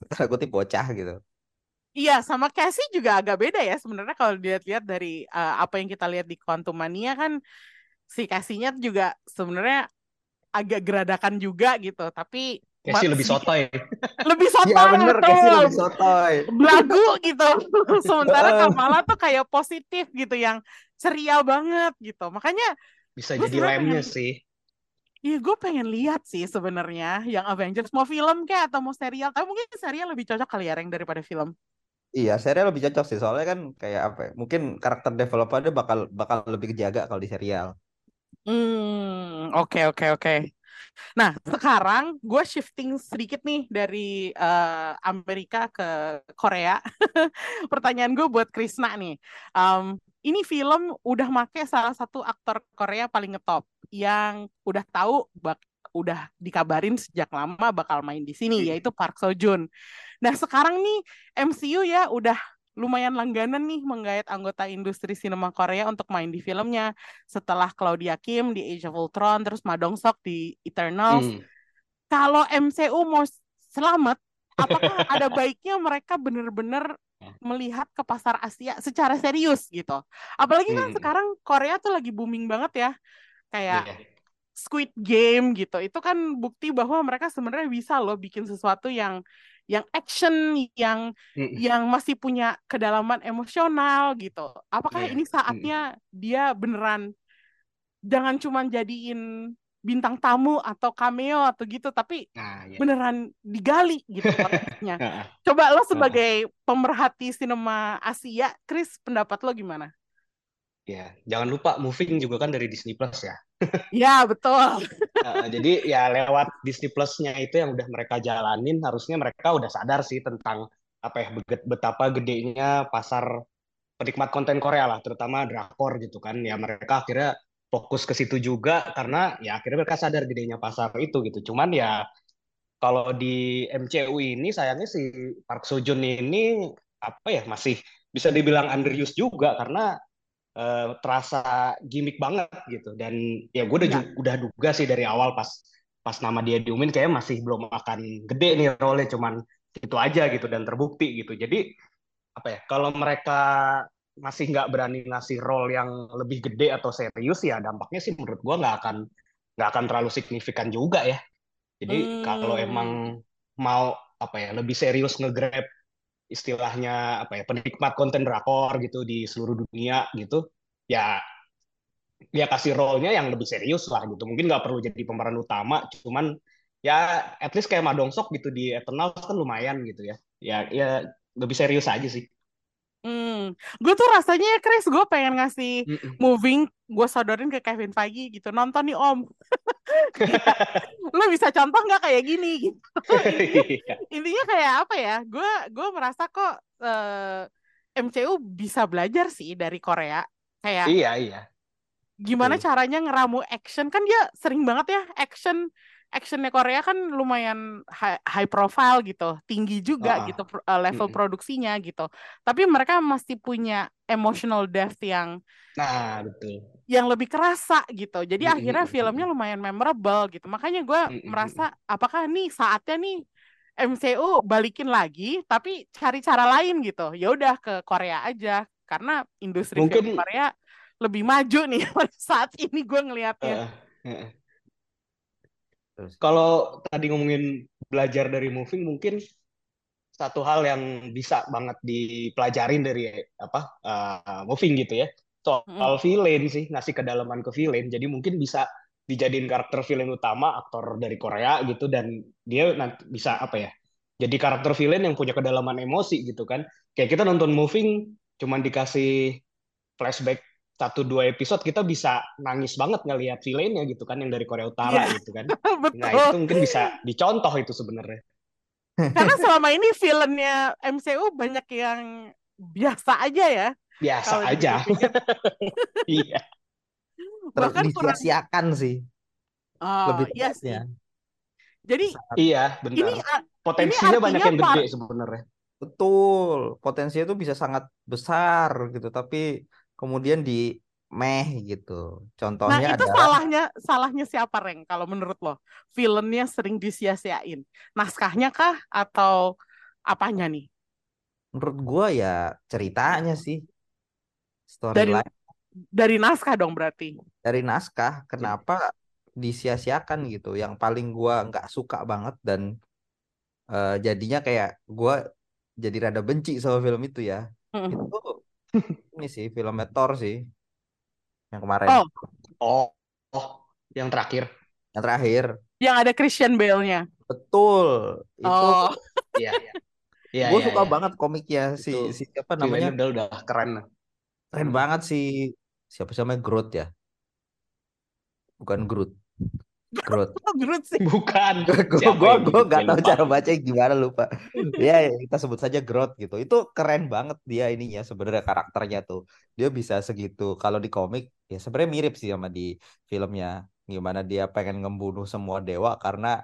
tanda kutip bocah gitu Iya, sama Cassie juga agak beda ya sebenarnya kalau dilihat-lihat dari uh, apa yang kita lihat di Quantum Mania kan si Cassie-nya juga sebenarnya agak geradakan juga gitu, tapi Cassie lebih sotoy. Lebih sotoy. Iya bener. Cassie lebih sotoy. Belagu gitu. Sementara Kamala tuh kayak positif gitu yang ceria banget gitu. Makanya bisa jadi lemnya sih. Iya, gue pengen lihat sih sebenarnya yang Avengers mau film kayak atau mau serial. Tapi mungkin serial lebih cocok kali ya, Reng, daripada film. Iya, serial lebih cocok sih. Soalnya kan kayak apa? Ya, mungkin karakter developernya bakal bakal lebih kejaga kalau di serial. Hmm, oke okay, oke okay, oke. Okay. Nah, sekarang gue shifting sedikit nih dari uh, Amerika ke Korea. Pertanyaan gue buat Krisna nih. Um, ini film udah make salah satu aktor Korea paling ngetop yang udah tahu bak udah dikabarin sejak lama bakal main di sini yaitu Park Seo Joon. Nah sekarang nih MCU ya udah lumayan langganan nih menggait anggota industri sinema Korea untuk main di filmnya setelah Claudia Kim di Age of Ultron terus Ma Dong Seok di Eternals. Hmm. Kalau MCU mau selamat, apakah ada baiknya mereka bener-bener melihat ke pasar Asia secara serius gitu? Apalagi kan hmm. sekarang Korea tuh lagi booming banget ya kayak yeah. Squid Game gitu itu kan bukti bahwa mereka sebenarnya bisa loh bikin sesuatu yang yang action yang mm. yang masih punya kedalaman emosional gitu apakah yeah. ini saatnya mm. dia beneran jangan cuma jadiin bintang tamu atau cameo atau gitu tapi nah, yeah. beneran digali gitu coba lo sebagai pemerhati sinema Asia Chris pendapat lo gimana Ya, jangan lupa moving juga kan dari Disney Plus ya. Ya, betul. uh, jadi ya lewat Disney Plus-nya itu yang udah mereka jalanin, harusnya mereka udah sadar sih tentang apa ya betapa gedenya pasar penikmat konten Korea lah, terutama drakor gitu kan. Ya mereka akhirnya fokus ke situ juga karena ya akhirnya mereka sadar gedenya pasar itu gitu. Cuman ya kalau di MCU ini sayangnya si Park Seo Joon ini apa ya masih bisa dibilang underused juga karena uh, terasa gimmick banget gitu dan ya gue udah ya. udah duga sih dari awal pas pas nama dia diumumin kayak masih belum akan gede nih role cuman itu aja gitu dan terbukti gitu jadi apa ya kalau mereka masih nggak berani ngasih role yang lebih gede atau serius ya dampaknya sih menurut gue nggak akan nggak akan terlalu signifikan juga ya. Jadi hmm. kalau emang mau apa ya lebih serius ngegrab istilahnya apa ya penikmat konten drakor gitu di seluruh dunia gitu ya ya kasih role-nya yang lebih serius lah gitu mungkin nggak perlu jadi pemeran utama cuman ya at least kayak Madongsok gitu di Eternal kan lumayan gitu ya ya ya lebih serius aja sih Hmm, gue tuh rasanya Chris gue pengen ngasih mm -mm. moving gue sodorin ke Kevin Feige gitu. Nonton nih Om. Lo bisa contoh nggak kayak gini gitu? Iya. intinya kayak apa ya? Gue gue merasa kok uh, eh, MCU bisa belajar sih dari Korea. Kayak iya iya. gimana caranya ngeramu action. Kan dia sering banget ya action actionnya Korea kan lumayan high, high profile gitu, tinggi juga uh, gitu uh, level mm produksinya gitu. Tapi mereka masih punya emotional depth yang nah betul, yang lebih kerasa gitu. Jadi mm akhirnya filmnya lumayan memorable gitu. Makanya gue mm merasa apakah nih saatnya nih MCU balikin lagi, tapi cari cara lain gitu. Ya udah ke Korea aja karena industri Mungkin... film Korea lebih maju nih saat ini gue ngelihatnya. Uh, uh, Terus. Kalau tadi ngomongin belajar dari moving, mungkin satu hal yang bisa banget dipelajarin dari apa uh, moving gitu ya soal mm. villain sih ngasih kedalaman ke villain jadi mungkin bisa dijadiin karakter villain utama aktor dari Korea gitu dan dia nanti bisa apa ya jadi karakter villain yang punya kedalaman emosi gitu kan kayak kita nonton moving cuman dikasih flashback satu dua episode kita bisa nangis banget ngelihat villainnya gitu kan yang dari Korea Utara yeah. gitu kan. Nah itu mungkin bisa dicontoh itu sebenarnya. Karena selama ini villainnya MCU banyak yang biasa aja ya. Biasa aja. iya. Bahkan disia-siakan sih. Oh, Lebih iya sih. Jadi iya benar. Ini potensinya ini banyak yang gede sebenarnya. Betul, potensinya itu bisa sangat besar gitu, tapi kemudian di meh gitu. Contohnya nah, itu adalah... salahnya salahnya siapa Reng kalau menurut lo? Filmnya sering disia-siain. Naskahnya kah atau apanya nih? Menurut gua ya ceritanya sih. Storyline. Dari dari naskah dong berarti. Dari naskah, kenapa disia-siakan gitu? Yang paling gua nggak suka banget dan uh, jadinya kayak gua jadi rada benci sama film itu ya. Mm. Itu ini sih film Thor sih yang kemarin. Oh. Oh, oh, yang terakhir. Yang terakhir. Yang ada Christian Bale-nya. Betul. Itu oh. Iya, iya. Iya, gue iya, suka iya. banget komiknya si itu, si siapa namanya? Udah udah keren. Keren banget si siapa sih namanya Groot ya? Bukan Groot. Groot. Groot sih. Bukan. gue gue gue nggak tahu cara baca gimana lupa. ya kita sebut saja Groot gitu. Itu keren banget dia ininya sebenarnya karakternya tuh. Dia bisa segitu. Kalau di komik ya sebenarnya mirip sih sama di filmnya. Gimana dia pengen ngembunuh semua dewa karena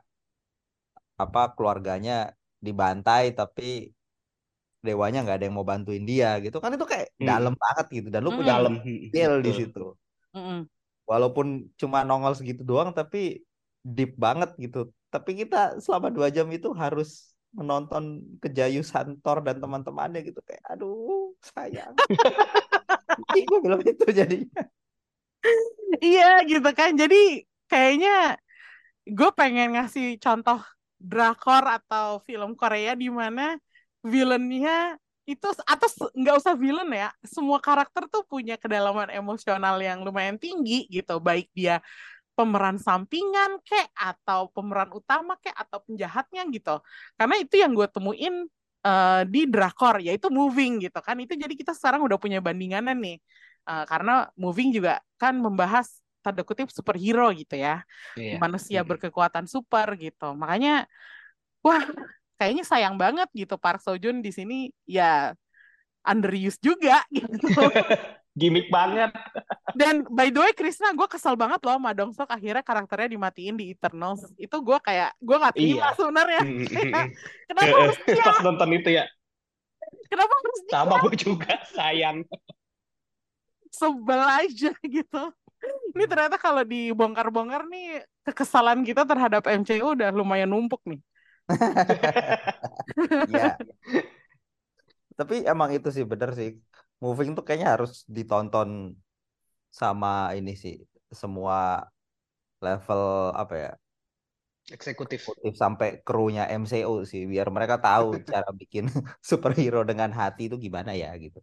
apa keluarganya dibantai tapi dewanya nggak ada yang mau bantuin dia gitu kan itu kayak hmm. dalam banget gitu dan lu hmm. punya dalam feel di situ. Hmm walaupun cuma nongol segitu doang tapi deep banget gitu. Tapi kita selama dua jam itu harus menonton kejayusan Thor dan teman-temannya gitu. Kayak aduh sayang. Gue belum itu jadinya. Iya gitu kan. Jadi kayaknya gue pengen ngasih contoh drakor atau film Korea di mana villainnya itu atau nggak usah villain ya semua karakter tuh punya kedalaman emosional yang lumayan tinggi gitu. Baik dia pemeran sampingan kek atau pemeran utama kek atau penjahatnya gitu. Karena itu yang gue temuin uh, di drakor yaitu moving gitu kan. Itu jadi kita sekarang udah punya bandinganan nih. Uh, karena moving juga kan membahas tanda kutip superhero gitu ya. Yeah. manusia berkekuatan super gitu. Makanya wah kayaknya sayang banget gitu Park Seo Joon di sini ya underused juga gitu. Gimik banget. Dan by the way Krisna gue kesel banget loh sama Dong Sok akhirnya karakternya dimatiin di Eternals. Itu gue kayak gue gak terima iya. sebenarnya. Kenapa harus dia? Pas nonton itu ya. Kenapa harus dia? Sama gue juga sayang. Sebel aja gitu. Ini ternyata kalau dibongkar-bongkar nih kekesalan kita terhadap MCU udah lumayan numpuk nih. ya. Tapi emang itu sih bener sih. moving tuh kayaknya harus ditonton sama ini sih semua level apa ya eksekutif sampai krunya MCU sih biar mereka tahu cara bikin superhero dengan hati itu gimana ya gitu.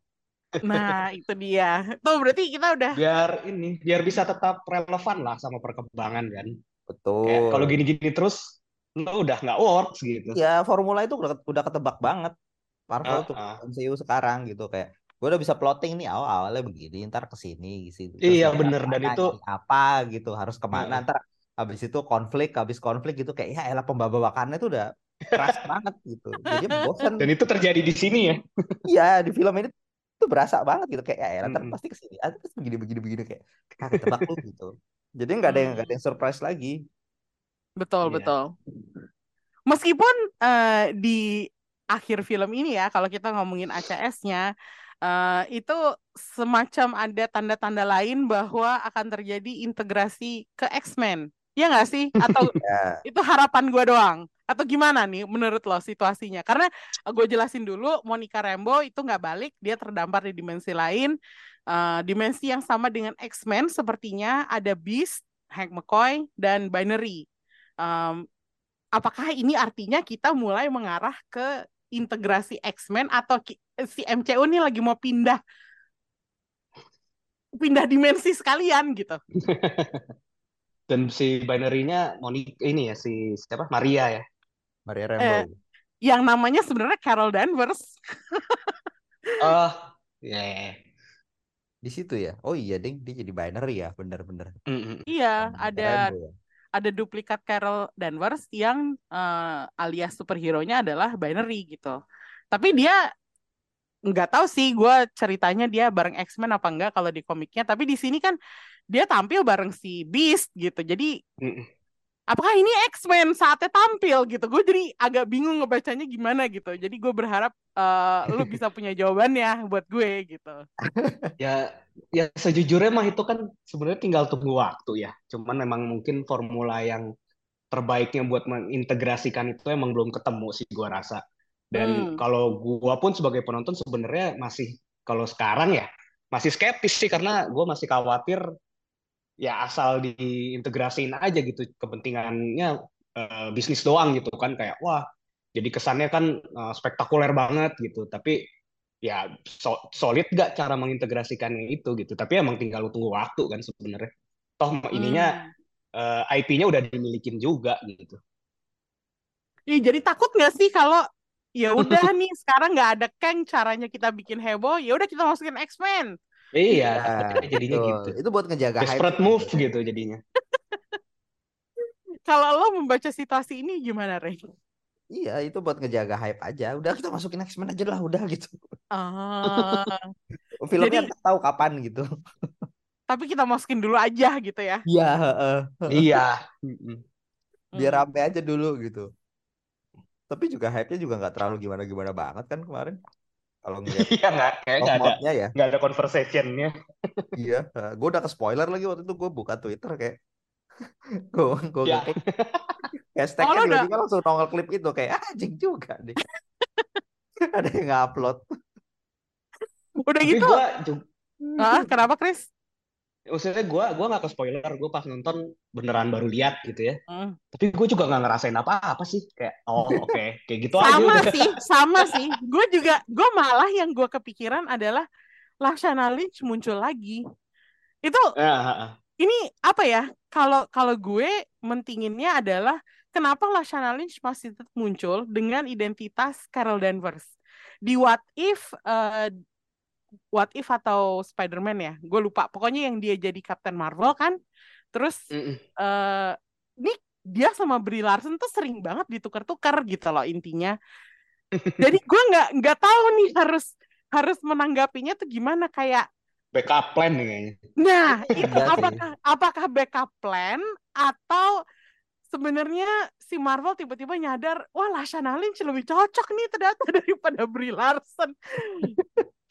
Nah, itu dia. Tuh berarti kita udah biar ini biar bisa tetap relevan lah sama perkembangan kan. Betul. kalau gini-gini terus lo udah nggak works gitu. Ya, formula itu udah, udah ketebak banget. Marvel uh, tuh uh. MCU sekarang gitu kayak gue udah bisa plotting nih awal awalnya begini ntar ke sini gitu iya bener dan itu apa gitu harus ke mana uh. ntar habis itu konflik habis konflik gitu kayak ya elah pembabakannya tuh udah keras banget gitu jadi bosan dan itu terjadi di sini ya iya di film ini tuh berasa banget gitu kayak ya elah ntar hmm. pasti ke sini ah terus begini begini begini kayak kaget tebak lu gitu jadi nggak ada yang nggak ada yang surprise lagi betul yeah. betul meskipun uh, di akhir film ini ya kalau kita ngomongin ACS-nya uh, itu semacam ada tanda-tanda lain bahwa akan terjadi integrasi ke X-Men. Ya nggak sih? Atau yeah. itu harapan gue doang? Atau gimana nih menurut lo situasinya? Karena gue jelasin dulu, Monica Rambo itu nggak balik, dia terdampar di dimensi lain. Uh, dimensi yang sama dengan X-Men sepertinya ada Beast, Hank McCoy, dan Binary. Um, apakah ini artinya kita mulai mengarah ke integrasi X-Men atau si MCU ini lagi mau pindah pindah dimensi sekalian gitu. Dan si binary-nya Monica ini ya si siapa? Maria ya. Maria Rambo. Eh, yang namanya sebenarnya Carol Danvers. oh, ya. Yeah. Di situ ya. Oh iya, ding dia jadi binary ya, benar-benar. Mm -hmm. Iya, ada ya? Ada duplikat Carol Danvers yang uh, alias superhero-nya adalah binary gitu. Tapi dia nggak tahu sih gue ceritanya dia bareng X-Men apa enggak kalau di komiknya. Tapi di sini kan dia tampil bareng si Beast gitu. Jadi mm. Apakah ini X-Men saatnya tampil gitu? Gue jadi agak bingung ngebacanya gimana gitu. Jadi gue berharap uh, lu bisa punya jawabannya buat gue gitu. ya ya sejujurnya mah itu kan sebenarnya tinggal tunggu waktu ya. Cuman memang mungkin formula yang terbaiknya buat mengintegrasikan itu emang belum ketemu sih gua rasa. Dan hmm. kalau gua pun sebagai penonton sebenarnya masih kalau sekarang ya masih skeptis sih karena gua masih khawatir ya asal diintegrasiin aja gitu kepentingannya uh, bisnis doang gitu kan kayak wah jadi kesannya kan uh, spektakuler banget gitu. Tapi ya so, solid gak cara mengintegrasikannya itu gitu. Tapi emang tinggal lu tunggu waktu kan sebenarnya. Toh ininya hmm. uh, eh, IP-nya udah dimilikin juga gitu. Iya, jadi takut nggak sih kalau ya udah nih sekarang nggak ada Kang caranya kita bikin heboh ya udah kita masukin X-Men iya ya, jadinya itu, gitu itu buat ngejaga desperate hype. move gitu jadinya kalau lo membaca situasi ini gimana Rey? Iya, itu buat ngejaga hype aja. Udah kita masukin X-Men aja lah, udah gitu. Ah. Filmnya Jadi, tahu kapan gitu. Tapi kita masukin dulu aja gitu ya. Iya, uh, Iya. Biar hmm. rame aja dulu gitu. Tapi juga hype-nya juga nggak terlalu gimana-gimana banget kan kemarin. Kalau ngeliat Iya nggak, kayak nggak ada, ya. nggak ada conversation-nya. iya, gue udah ke spoiler lagi waktu itu gue buka Twitter kayak gue gue ya. Hashtagnya oh, tiba-tiba udah... langsung nongol klip itu kayak ah, anjing juga nih. Ada yang ngupload. Udah Tapi gitu. Gua ah, kenapa Chris? Maksudnya gue gua nggak ke spoiler, gue pas nonton beneran baru lihat gitu ya. Hmm. Tapi gue juga nggak ngerasain apa-apa sih, kayak oh oke, okay. kayak gitu sama aja. Sama sih, sama sih. Gue juga, gue malah yang gue kepikiran adalah Lashana Lynch muncul lagi. Itu, uh, ini apa ya? Kalau kalau gue mentinginnya adalah kenapa Lashana Lynch masih tetap muncul dengan identitas Carol Danvers di What If uh, What If atau Spider-Man ya? Gue lupa. Pokoknya yang dia jadi Captain Marvel kan? Terus mm -mm. Uh, ini dia sama Brie Larson tuh sering banget ditukar-tukar gitu loh intinya. Jadi gue nggak nggak tahu nih harus harus menanggapinya tuh gimana. Kayak backup plan nih Nah, itu apakah apakah backup plan atau sebenarnya si Marvel tiba-tiba nyadar, wah Lashana Lynch lebih cocok nih ternyata daripada Brie Larson.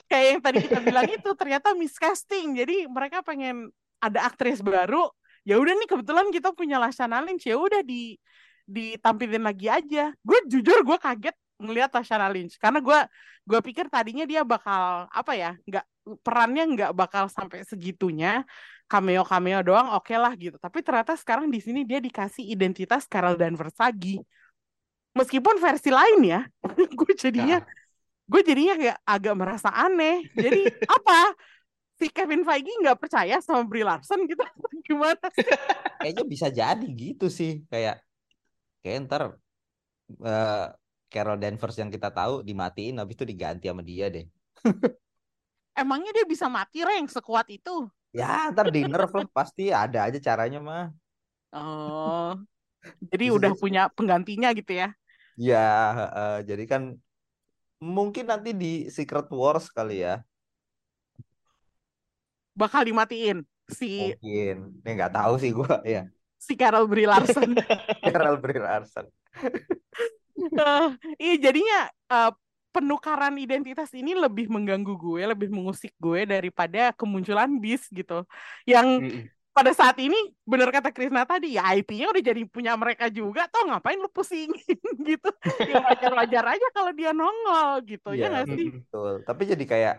Kayak yang tadi kita bilang itu ternyata miscasting. Jadi mereka pengen ada aktris baru. Ya udah nih kebetulan kita punya Lashana Lynch. Ya udah di ditampilin lagi aja. Gue jujur gue kaget ngelihat Lashana Lynch karena gue gue pikir tadinya dia bakal apa ya nggak perannya nggak bakal sampai segitunya cameo cameo doang oke okay lah gitu tapi ternyata sekarang di sini dia dikasih identitas Carol Danvers lagi meskipun versi lain ya gue jadinya nah. Gue jadinya kayak agak merasa aneh. Jadi apa? Si Kevin Feige nggak percaya sama Brie Larson gitu? Gimana sih? Kayaknya bisa jadi gitu sih. Kayak kayak ntar uh, Carol Danvers yang kita tahu dimatiin habis itu diganti sama dia deh. Emangnya dia bisa mati reng sekuat itu? Ya ntar di nerf lah. Pasti ada aja caranya mah. Oh. Jadi udah punya penggantinya gitu ya? Ya uh, jadi kan mungkin nanti di Secret Wars kali ya. Bakal dimatiin si mungkin. Ini nggak tahu sih gue ya si Carol Brie Larson Carol Brie Larson uh, iya jadinya uh, penukaran identitas ini lebih mengganggu gue, lebih mengusik gue daripada kemunculan bis gitu. Yang mm -mm. Pada saat ini benar kata Krisna tadi ya IP-nya udah jadi punya mereka juga, toh ngapain lu pusingin gitu? Ya wajar-wajar aja kalau dia nongol gitu ya, ya nggak sih? Betul. Tapi jadi kayak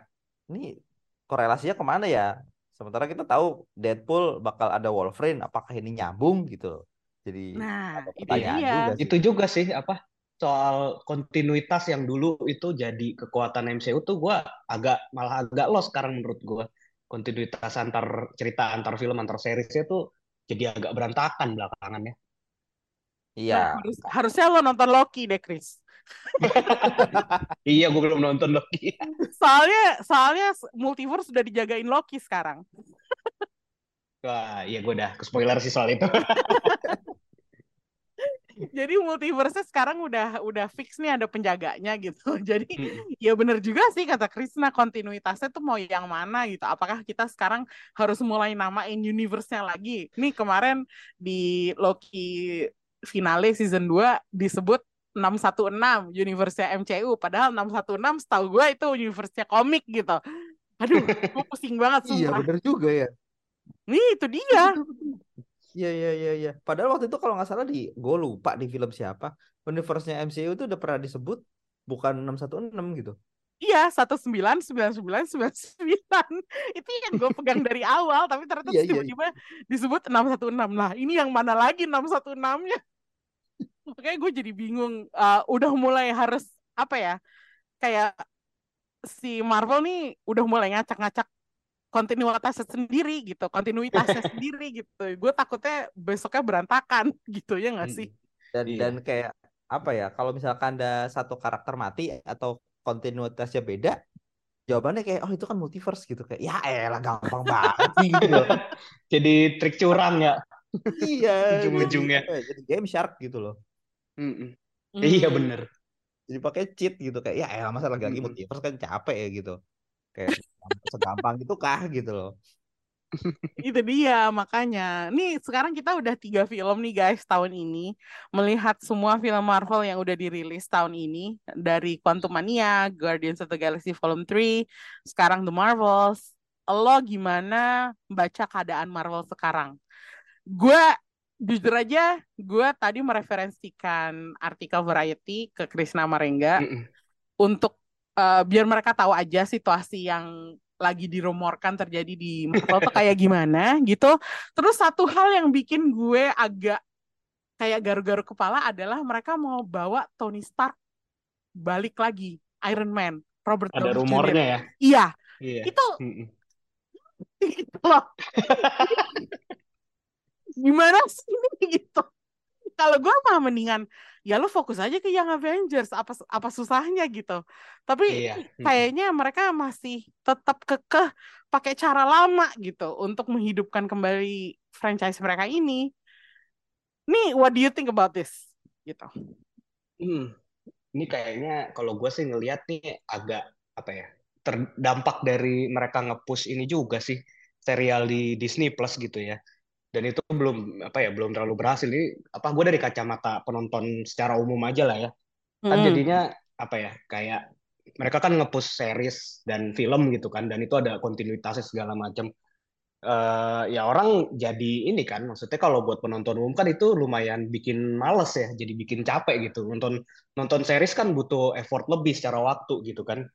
ini korelasinya ke mana ya? Sementara kita tahu Deadpool bakal ada Wolverine, apakah ini nyambung gitu? Jadi nah, itu dia. Juga sih. Itu juga sih apa soal kontinuitas yang dulu itu jadi kekuatan MCU tuh gue agak malah agak lost sekarang menurut gue kontinuitas antar cerita antar film antar seriesnya tuh jadi agak berantakan belakangan ya. Iya. Nah, harus, harusnya lo nonton Loki deh, Chris. iya, gue belum nonton Loki. soalnya soalnya multiverse sudah dijagain Loki sekarang. Wah, iya gue udah ke spoiler sih soal itu. jadi multiverse sekarang udah udah fix nih ada penjaganya gitu. Jadi hmm. ya bener juga sih kata Krisna kontinuitasnya tuh mau yang mana gitu. Apakah kita sekarang harus mulai namain universe-nya lagi? Nih kemarin di Loki finale season 2 disebut 616 universe-nya MCU padahal 616 setahu gue itu universe-nya komik gitu. Aduh gue pusing banget sumpah. iya bener juga ya. Nih itu dia Iya iya iya iya. Padahal waktu itu kalau nggak salah di gue lupa di film siapa, universe-nya MCU itu udah pernah disebut bukan 616 gitu. Iya, satu sembilan sembilan sembilan sembilan sembilan itu yang gue pegang dari awal, tapi ternyata iya, tiba-tiba iya, iya. disebut enam satu enam lah. Ini yang mana lagi enam satu enamnya? Oke, gue jadi bingung. Uh, udah mulai harus apa ya? Kayak si Marvel nih udah mulai ngacak-ngacak kontinuitasnya sendiri gitu, kontinuitasnya sendiri gitu. Gue takutnya besoknya berantakan gitu ya nggak sih? Dan iya. dan kayak apa ya? Kalau misalkan ada satu karakter mati atau kontinuitasnya beda, jawabannya kayak oh itu kan multiverse gitu kayak ya elah gampang banget gitu. jadi trik curang ya. iya. Ujung-ujungnya. Jadi, jadi game shark gitu loh. Mm -mm. Mm. Iya bener. Jadi pakai cheat gitu kayak ya elah masa lagi-lagi multiverse kan capek ya gitu. Kayak segampang itu kah gitu loh itu dia makanya nih sekarang kita udah tiga film nih guys tahun ini melihat semua film Marvel yang udah dirilis tahun ini dari Quantum Mania, Guardians of the Galaxy Volume 3, sekarang The Marvels. Lo gimana baca keadaan Marvel sekarang? Gue jujur aja, gue tadi mereferensikan artikel Variety ke Krisna Marenga mm -mm. untuk uh, biar mereka tahu aja situasi yang lagi dirumorkan terjadi di Marvel tuh kayak gimana gitu. Terus satu hal yang bikin gue agak kayak garu-garu kepala adalah mereka mau bawa Tony Stark balik lagi Iron Man Robert Ada Downey rumornya Jr. ya. Iya. Iya. Itu gitu loh. gimana sih gitu. Kalau gue mah mendingan ya lu fokus aja ke Young Avengers apa apa susahnya gitu. Tapi iya. kayaknya mereka masih tetap kekeh pakai cara lama gitu untuk menghidupkan kembali franchise mereka ini. Nih what do you think about this? Gitu. Hmm. ini kayaknya kalau gue sih ngelihat nih agak apa ya terdampak dari mereka ngepush ini juga sih serial di Disney Plus gitu ya dan itu belum apa ya belum terlalu berhasil. Ini apa gue dari kacamata penonton secara umum aja lah ya. Kan jadinya apa ya kayak mereka kan ngepush series dan film gitu kan dan itu ada kontinuitasnya segala macam. Uh, ya orang jadi ini kan maksudnya kalau buat penonton umum kan itu lumayan bikin males ya jadi bikin capek gitu. Nonton nonton series kan butuh effort lebih secara waktu gitu kan.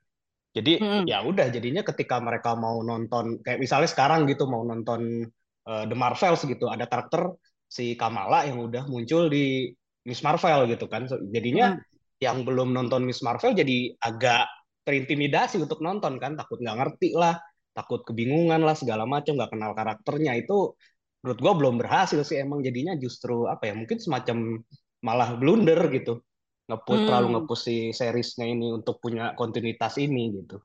Jadi hmm. ya udah jadinya ketika mereka mau nonton kayak misalnya sekarang gitu mau nonton uh, The Marvels gitu ada karakter si Kamala yang udah muncul di Miss Marvel gitu kan. So, jadinya hmm. yang belum nonton Miss Marvel jadi agak terintimidasi untuk nonton kan takut nggak ngerti lah takut kebingungan lah segala macam nggak kenal karakternya itu menurut gue belum berhasil sih emang jadinya justru apa ya mungkin semacam malah blunder gitu ngeput hmm. terlalu ngepus si seriesnya ini untuk punya kontinuitas ini gitu.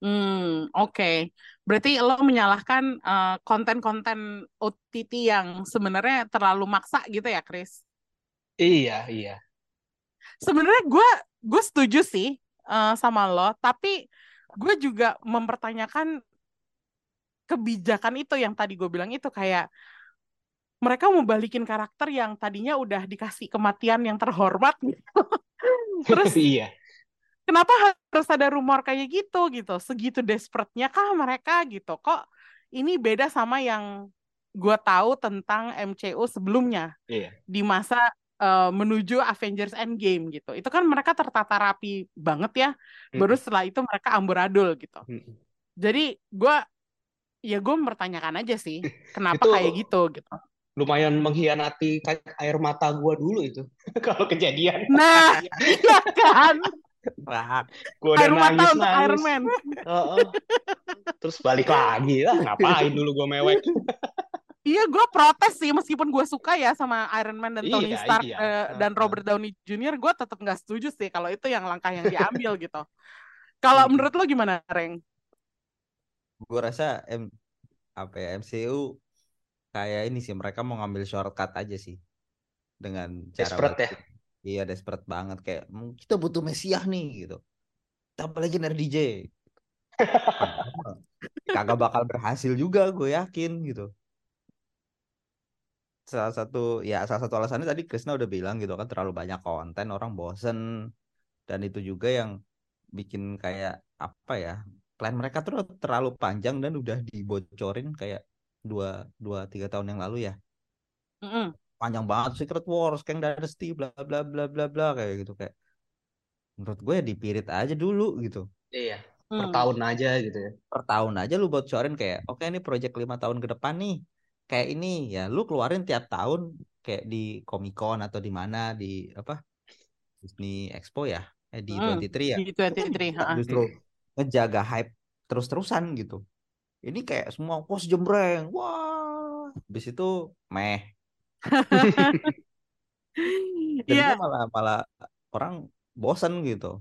Hmm, oke. Okay. Berarti lo menyalahkan uh, konten-konten OTT yang sebenarnya terlalu maksa gitu ya, Chris? Iya, iya. Sebenarnya gue gue setuju sih uh, sama lo, tapi gue juga mempertanyakan kebijakan itu yang tadi gue bilang itu kayak mereka mau balikin karakter yang tadinya udah dikasih kematian yang terhormat gitu. Terus iya. Kenapa harus ada rumor kayak gitu gitu? Segitu desperate-nya kah mereka gitu? Kok ini beda sama yang gue tahu tentang MCU sebelumnya iya. di masa uh, menuju Avengers Endgame gitu. Itu kan mereka tertata rapi banget ya. Baru setelah itu mereka amburadul gitu. Jadi gue ya gue mempertanyakan aja sih kenapa itu kayak gitu gitu lumayan mengkhianati air mata gue dulu itu kalau kejadian nah iya kan Wah, gue udah air nangis, untuk nangis. Iron Man. Oh, oh. Terus balik lagi lah, ngapain dulu gue mewek? iya, gue protes sih meskipun gue suka ya sama Iron Man dan Tony iya, Stark iya. uh, dan Robert Downey Jr. Gue tetap nggak setuju sih kalau itu yang langkah yang diambil gitu. Kalau hmm. menurut lo gimana, Reng? gue rasa M apa ya MCU kayak ini sih mereka mau ngambil shortcut aja sih dengan cara desperate ya iya desperate banget kayak kita butuh mesiah nih gitu. Tambah lagi dari DJ kagak bakal berhasil juga gue yakin gitu. Salah satu ya salah satu alasannya tadi Krisna udah bilang gitu kan terlalu banyak konten orang bosen. Dan itu juga yang bikin kayak apa ya plan mereka tuh terlalu panjang dan udah dibocorin kayak dua dua tiga tahun yang lalu ya. Mm -hmm. Panjang banget Secret Wars Kang Dynasty bla bla bla bla bla kayak gitu kayak menurut gue ya dipirit aja dulu gitu iya per hmm. tahun aja gitu ya per tahun aja lu bocorin kayak oke okay, ini project lima tahun ke depan nih kayak ini ya lu keluarin tiap tahun kayak di Comic Con atau di mana di apa Disney Expo ya eh, di hmm. 23 ya di 23 justru ngejaga hype terus-terusan gitu. Ini kayak semua pos jembreng, wah, habis itu meh. Jadinya yeah. malah malah orang bosan gitu,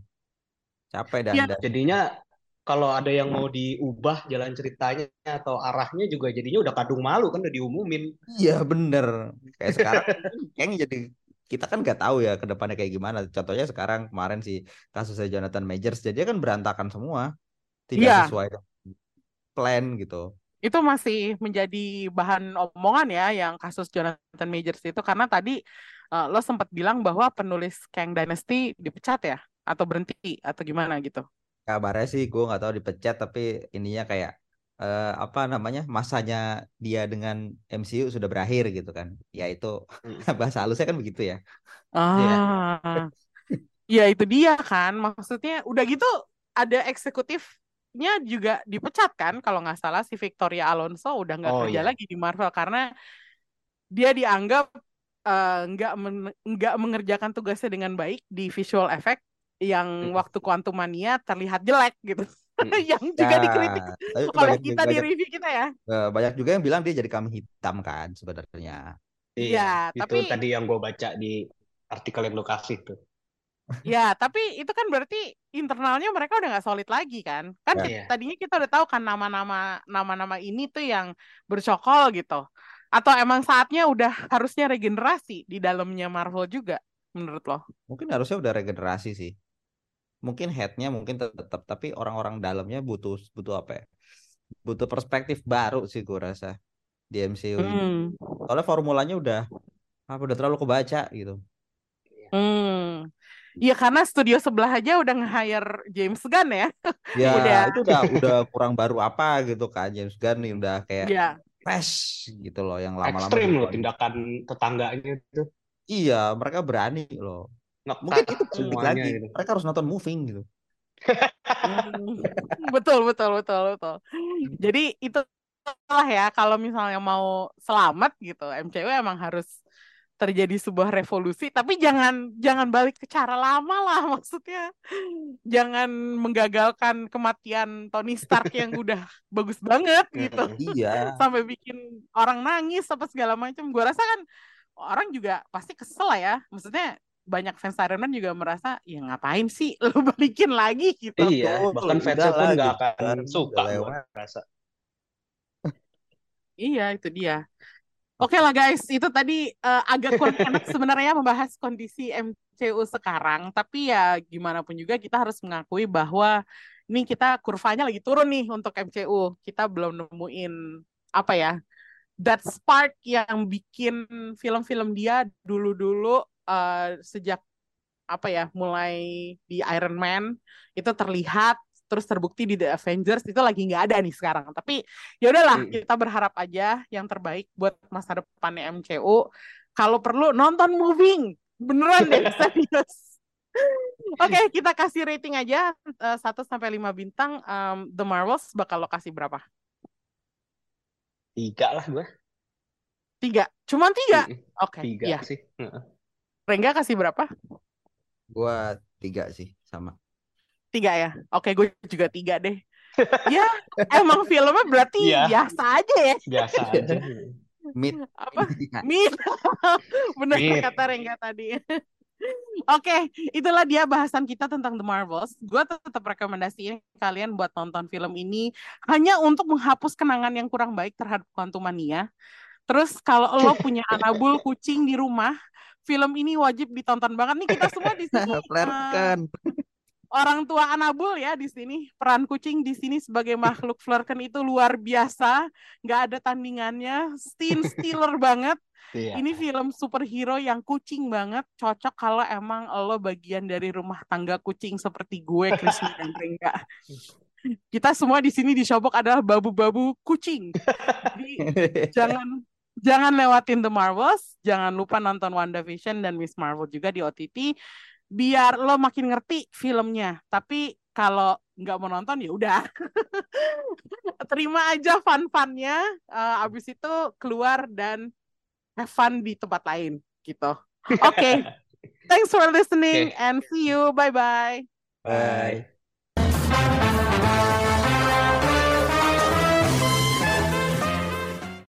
capek dan, yeah. jadinya kalau ada yang mau diubah jalan ceritanya atau arahnya juga jadinya udah kadung malu kan udah diumumin. Iya bener. Kayak sekarang yang jadi kita kan nggak tahu ya ke depannya kayak gimana. Contohnya sekarang kemarin si kasusnya Jonathan Majors, jadi kan berantakan semua tidak yeah. sesuai plan gitu. Itu masih menjadi bahan omongan ya yang kasus Jonathan Majors itu karena tadi uh, lo sempat bilang bahwa penulis Kang Dynasty dipecat ya atau berhenti atau gimana gitu. Kabarnya sih gue nggak tahu dipecat tapi ininya kayak uh, apa namanya masanya dia dengan MCU sudah berakhir gitu kan. Ya itu hmm. bahasa halusnya kan begitu ya. Ah. ya itu dia kan maksudnya udah gitu ada eksekutif nya juga dipecat kan kalau nggak salah si Victoria Alonso udah nggak oh, kerja iya. lagi di Marvel karena dia dianggap eh, nggak uh, nggak mengerjakan tugasnya dengan baik di visual effect yang waktu Quantum Mania terlihat jelek gitu. yang juga ya, dikritik oleh kita banyak, di review kita ya. Eh, banyak juga yang bilang dia jadi kambing hitam kan sebenarnya. Iya, ya, tapi itu tadi yang gue baca di artikel yang lo kasih tuh. Ya, tapi itu kan berarti internalnya mereka udah nggak solid lagi kan? Kan ya. tadinya kita udah tahu kan nama-nama nama-nama ini tuh yang bercokol gitu. Atau emang saatnya udah harusnya regenerasi di dalamnya Marvel juga menurut lo? Mungkin harusnya udah regenerasi sih. Mungkin headnya mungkin tetap tapi orang-orang dalamnya butuh butuh apa ya? Butuh perspektif baru sih gue rasa di MCU hmm. ini. Soalnya formulanya udah apa udah terlalu kebaca gitu. Hmm. Iya karena studio sebelah aja udah nge-hire James Gunn ya. Ya udah. itu udah udah kurang baru apa gitu kan James Gunn nih udah kayak ya. fresh gitu loh yang lama-lama. Ekstrim loh tindakan tetangganya itu. Iya mereka berani loh. Ngekat Mungkin itu sedikit lagi. Gitu. Mereka harus nonton moving gitu. Hmm, betul betul betul betul. Jadi itu lah ya kalau misalnya mau selamat gitu MCU emang harus terjadi sebuah revolusi tapi jangan jangan balik ke cara lama lah maksudnya. Jangan menggagalkan kematian Tony Stark yang udah bagus banget gitu. Iya. Sampai bikin orang nangis apa segala macam gue rasa kan orang juga pasti kesel lah ya. Maksudnya banyak fans Iron Man juga merasa ya ngapain sih lu balikin lagi? Gitu. Iya bahkan fansnya pun nggak gitu. akan suka gue rasa. Iya itu dia Oke okay lah guys, itu tadi uh, agak kurang enak sebenarnya membahas kondisi MCU sekarang, tapi ya gimana pun juga kita harus mengakui bahwa ini kita kurvanya lagi turun nih untuk MCU. Kita belum nemuin apa ya, that spark yang bikin film-film dia dulu-dulu uh, sejak apa ya, mulai di Iron Man itu terlihat terus terbukti di The Avengers itu lagi nggak ada nih sekarang. Tapi ya udahlah, hmm. kita berharap aja yang terbaik buat masa depannya MCU. Kalau perlu nonton moving, beneran deh serius. Oke, okay, kita kasih rating aja uh, eh, 1 sampai lima bintang. Um, The Marvels bakal lokasi berapa? Tiga lah gue. Tiga, cuman tiga. Oke, okay, tiga iya. sih. Rengga kasih berapa? Gua tiga sih, sama. Tiga ya? Oke, gue juga tiga deh. ya, emang filmnya berarti ya. biasa aja ya. Biasa aja. Mid. Apa? Mid. Benar kata Rengga tadi. Oke, itulah dia bahasan kita tentang The Marvels. Gue tetap rekomendasiin kalian buat nonton film ini hanya untuk menghapus kenangan yang kurang baik terhadap Quantumania. Terus kalau lo punya anabul kucing di rumah, film ini wajib ditonton banget nih kita semua di sini. Uh, orang tua Anabul ya di sini peran kucing di sini sebagai makhluk Flurken itu luar biasa nggak ada tandingannya Steam Stealer banget. Iya. ini film superhero yang kucing banget cocok kalau emang lo bagian dari rumah tangga kucing seperti gue Krisna dan Ringga kita semua di sini di Showbox adalah babu-babu kucing. Jadi jangan jangan lewatin The Marvels jangan lupa nonton WandaVision dan Miss Marvel juga di OTT biar lo makin ngerti filmnya. Tapi kalau nggak mau nonton ya udah terima aja fun-funnya. Uh, abis itu keluar dan have fun di tempat lain gitu. Oke, okay. thanks for listening okay. and see you. Bye-bye. Bye.